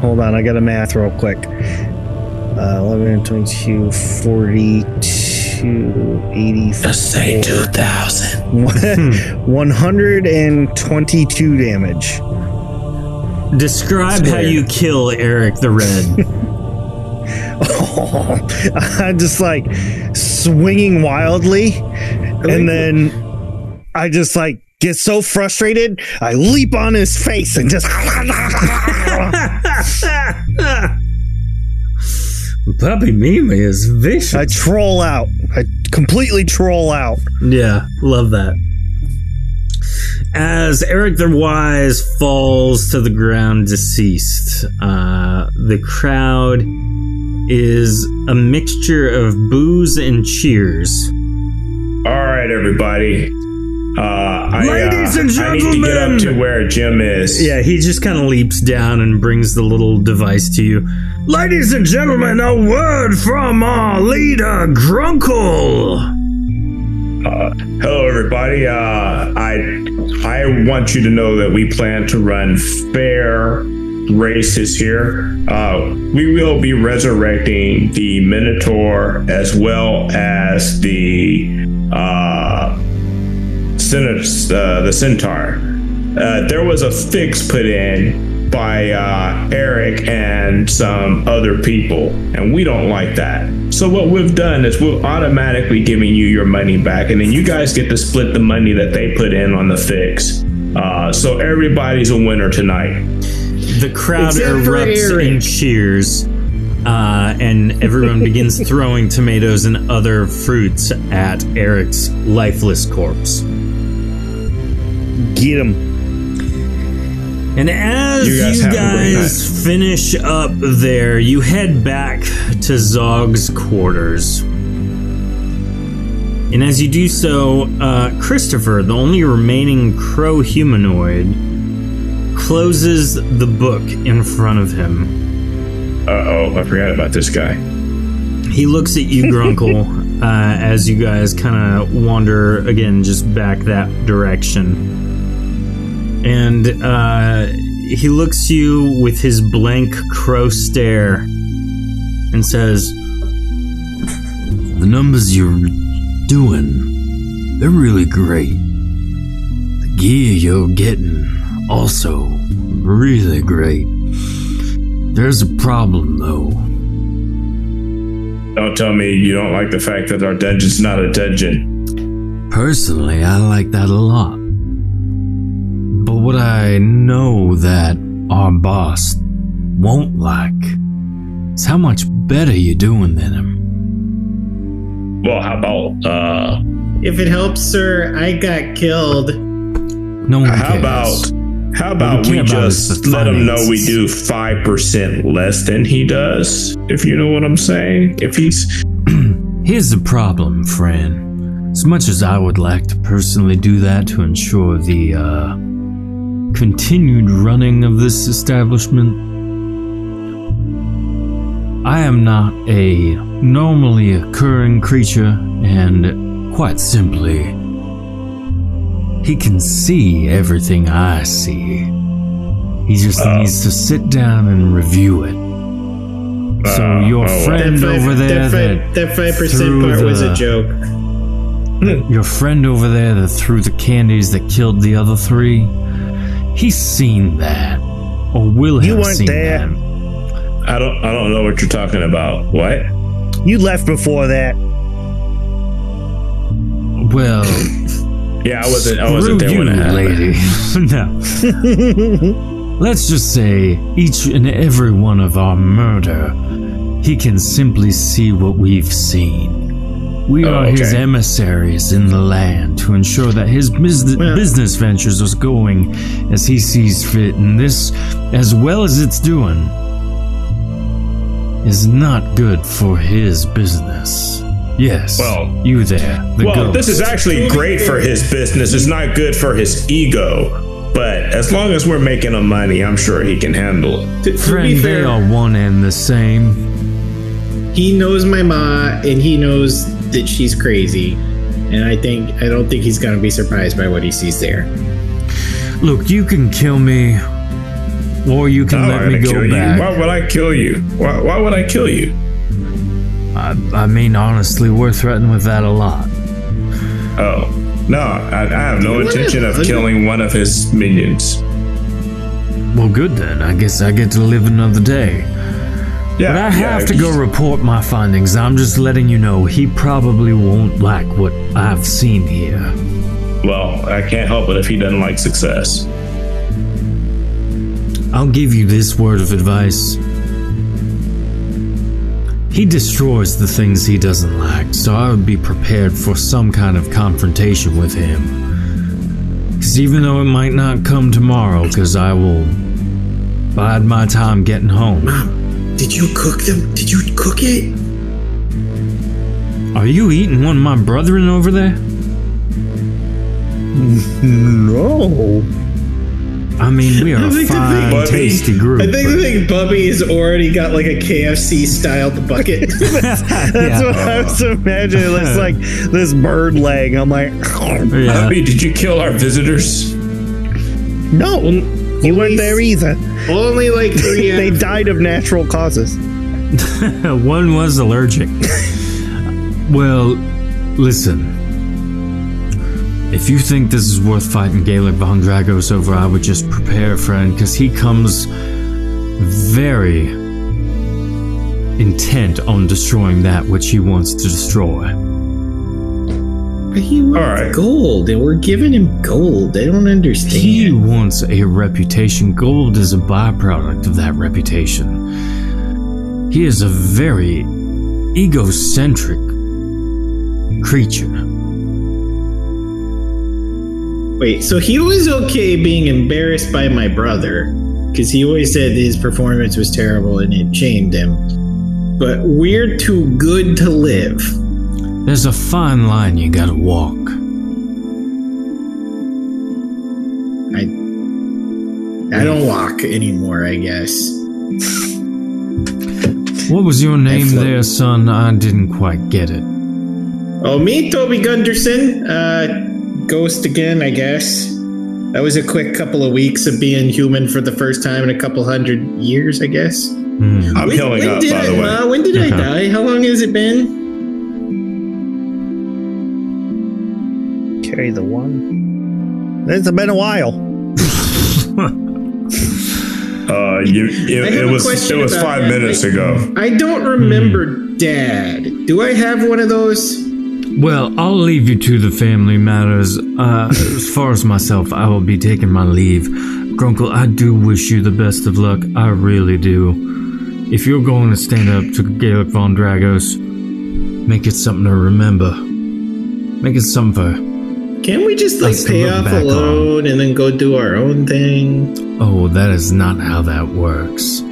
Hold on, I got a math real quick. Uh, 11, 22, 42, 84. say 2,000. 122 damage. Describe how you kill Eric the Red. Oh, I'm just like swinging wildly, and then I just like get so frustrated, I leap on his face and just. Puppy Mimi is vicious. I troll out. I completely troll out. Yeah, love that. As Eric the Wise falls to the ground deceased, uh, the crowd is a mixture of boos and cheers. All right, everybody. Uh, I, Ladies uh, and I need to get up to where Jim is. Yeah, he just kind of leaps down and brings the little device to you. Ladies and gentlemen, a word from our leader, Grunkle. Uh, hello, everybody. Uh, I I want you to know that we plan to run fair races here. Uh, we will be resurrecting the Minotaur as well as the uh, uh, the Centaur. Uh, there was a fix put in by uh, Eric and some other people, and we don't like that. So what we've done is we're automatically giving you your money back, and then you guys get to split the money that they put in on the fix. Uh, so everybody's a winner tonight. the crowd Except erupts Eric. in cheers, uh, and everyone begins throwing tomatoes and other fruits at Eric's lifeless corpse. Get him. And as You you guys guys, great night. finish up there, you head back to Zog's quarters. And as you do so, uh, Christopher, the only remaining crow humanoid, closes the book in front of him. Uh oh, I forgot about this guy. He looks at you, Grunkle, uh, as you guys kind of wander again, just back that direction. And uh, he looks you with his blank crow stare and says, The numbers you're doing, they're really great. The gear you're getting, also really great. There's a problem, though. Don't tell me you don't like the fact that our dungeon's not a dungeon. Personally, I like that a lot. But what I know that our boss won't like is how much better you're doing than him. Well, how about uh If it helps, sir, I got killed. No one how cares. about how about care we just the let him know we do five percent less than he does, if you know what I'm saying? If he's Here's the problem, friend. As much as I would like to personally do that to ensure the uh, continued running of this establishment, I am not a normally occurring creature, and quite simply, he can see everything I see. He just Oh. needs to sit down and review it. So uh, Oh, your oh, well. friend that five, over there that five, that five percent threw part was a joke. your friend over there that threw the candies that killed the other three, he's seen that. Or will have You weren't seen there. that. I don't I don't know what you're talking about. What? You left before that. Well, Yeah, I wasn't I wasn't screw there when you, it happened. lady. no. Let's just say each and every one of our murder, he can simply see what we've seen. We Oh, are his emissaries in the land to ensure that his bus- Well- business ventures is going as he sees fit, and this, as well as it's doing, is not good for his business. Yes. Well- you there. The Well, ghost. this is actually great for his business. It's not good for his ego. But as long as we're making him money, I'm sure he can handle it. To, to Friend, they are one and the same. he knows my ma, and he knows that she's crazy. And I think I don't think he's gonna be surprised by what he sees there. Look, you can kill me, or you can I'm let me go kill back. you. Why would I kill you? Why, why would I kill you? I, I mean, honestly, we're threatened with that a lot. Oh. No, I, I have no What intention of killing one of his minions. Well, good then. I guess I get to live another day. Yeah, But I have yeah, to go report my findings. I'm just letting you know he probably won't like what I've seen here. Well, I can't help it if he doesn't like success. I'll give you this word of advice. He destroys the things he doesn't like, so I would be prepared for some kind of confrontation with him. Because even though it might not come tomorrow, because I will bide my time getting home. Did you cook them? Did you cook it? Are you eating one of my brethren over there? No. I mean, we are I a think the fine, Bubby- tasty group. I think but- I think Bubby's already got like a KFC styled bucket. That's Yeah. what I was imagining. It's like this bird leg. I'm like, yeah. Bobby, did you kill our visitors? no, you weren't there either. Only like three. They died of natural causes. One was allergic. well, listen. If you think this is worth fighting Gaelic Von Dragos over, I would just prepare, friend, because he comes very intent on destroying that which he wants to destroy. But he wants All right. gold, and we're giving him gold. They don't understand. He wants a reputation. Gold is a byproduct of that reputation. He is a very egocentric creature. Wait, so he was okay being embarrassed by my brother because he always said his performance was terrible and it shamed him. But we're too good to live. There's a fine line you gotta walk. I I don't walk anymore, I guess. What was your name float. there, son? I didn't quite get it. Oh, me, Toby Gunderson. Uh, ghost again, I guess. That was a quick couple of weeks of being human for the first time in a couple hundred years, I guess. Hmm. I'm when, healing when up, did by I, the way. Ma, when did I Uh-huh. die? How long has it been? Carry the one. It's been a while. Uh, you, it, it was it was five that. minutes I- ago. I don't remember Hmm. Dad. Do I have one of those? Well, I'll leave you to the family matters. Uh, as far as myself, I will be taking my leave. Grunkle, I do wish you the best of luck. I really do. If you're going to stand up to Gaelic von Dragos, make it something to remember. Make it something for. Can't we just like pay off a loan and then go do our own thing? Oh, that is not how that works.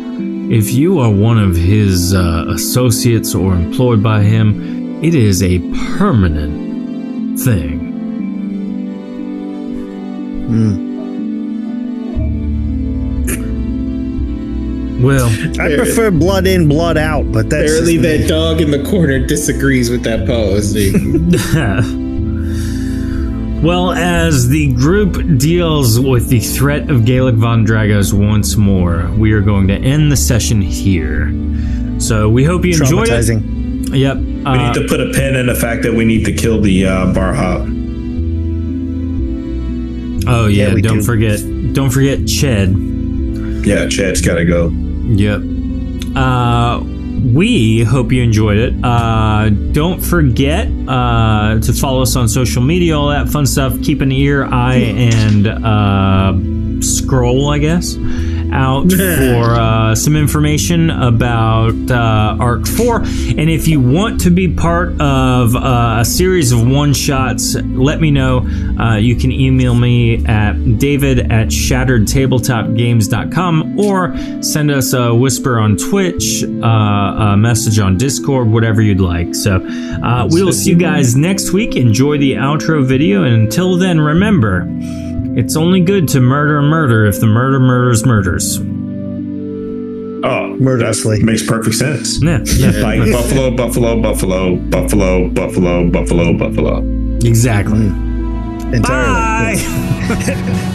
If you are one of his uh, associates or employed by him, it is a permanent thing. Well, I prefer blood in, blood out, but that's Apparently, that dog in the corner disagrees with that policy. well, as the group deals with the threat of Gaelic von Dragos once more, we are going to end the session here. So we hope you enjoyed it. Traumatizing. Yep. We uh, need to put a pin in the fact that we need to kill the uh, bar hop. oh yeah, Yeah, don't do. forget. Don't forget Ched. Yeah, Chad's got to go. Yep. Uh, we hope you enjoyed it. Uh, don't forget uh, to follow us on social media, all that fun stuff. Keep an ear, eye, and uh, scroll, I guess, out for uh, some information about uh, Arc 4. And if you want to be part of uh, a series of one shots, let me know. Uh, you can email me at david at shatteredtabletopgames.com or send us a whisper on Twitch, uh, a message on Discord, whatever you'd like. So uh, we will see you guys next week. Enjoy the outro video. And until then, remember. It's only good to murder a murder if the murder murders murders. Oh, Murderously. That makes perfect sense. Yeah, yeah, Like buffalo, buffalo, buffalo, buffalo, buffalo, buffalo, buffalo. exactly. Mm. Entirely.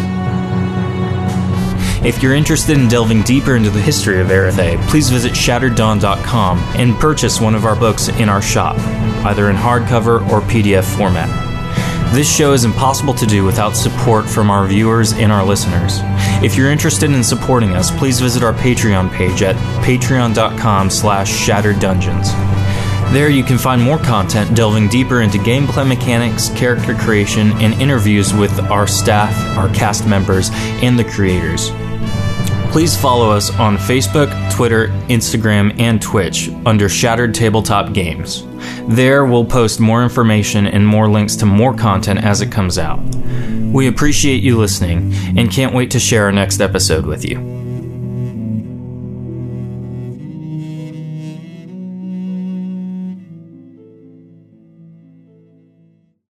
If you're interested in delving deeper into the history of Erethe, please visit shattereddawn.com and purchase one of our books in our shop, either in hardcover or PDF format. This show is impossible to do without support from our viewers and our listeners. If you're interested in supporting us, please visit our Patreon page at patreon.com slash shattered dungeons. There you can find more content delving deeper into gameplay mechanics, character creation, and interviews with our staff, our cast members, and the creators. Please follow us on Facebook, Twitter, Instagram, and Twitch under Shattered Tabletop Games. There we'll post more information and more links to more content as it comes out. We appreciate you listening and can't wait to share our next episode with you.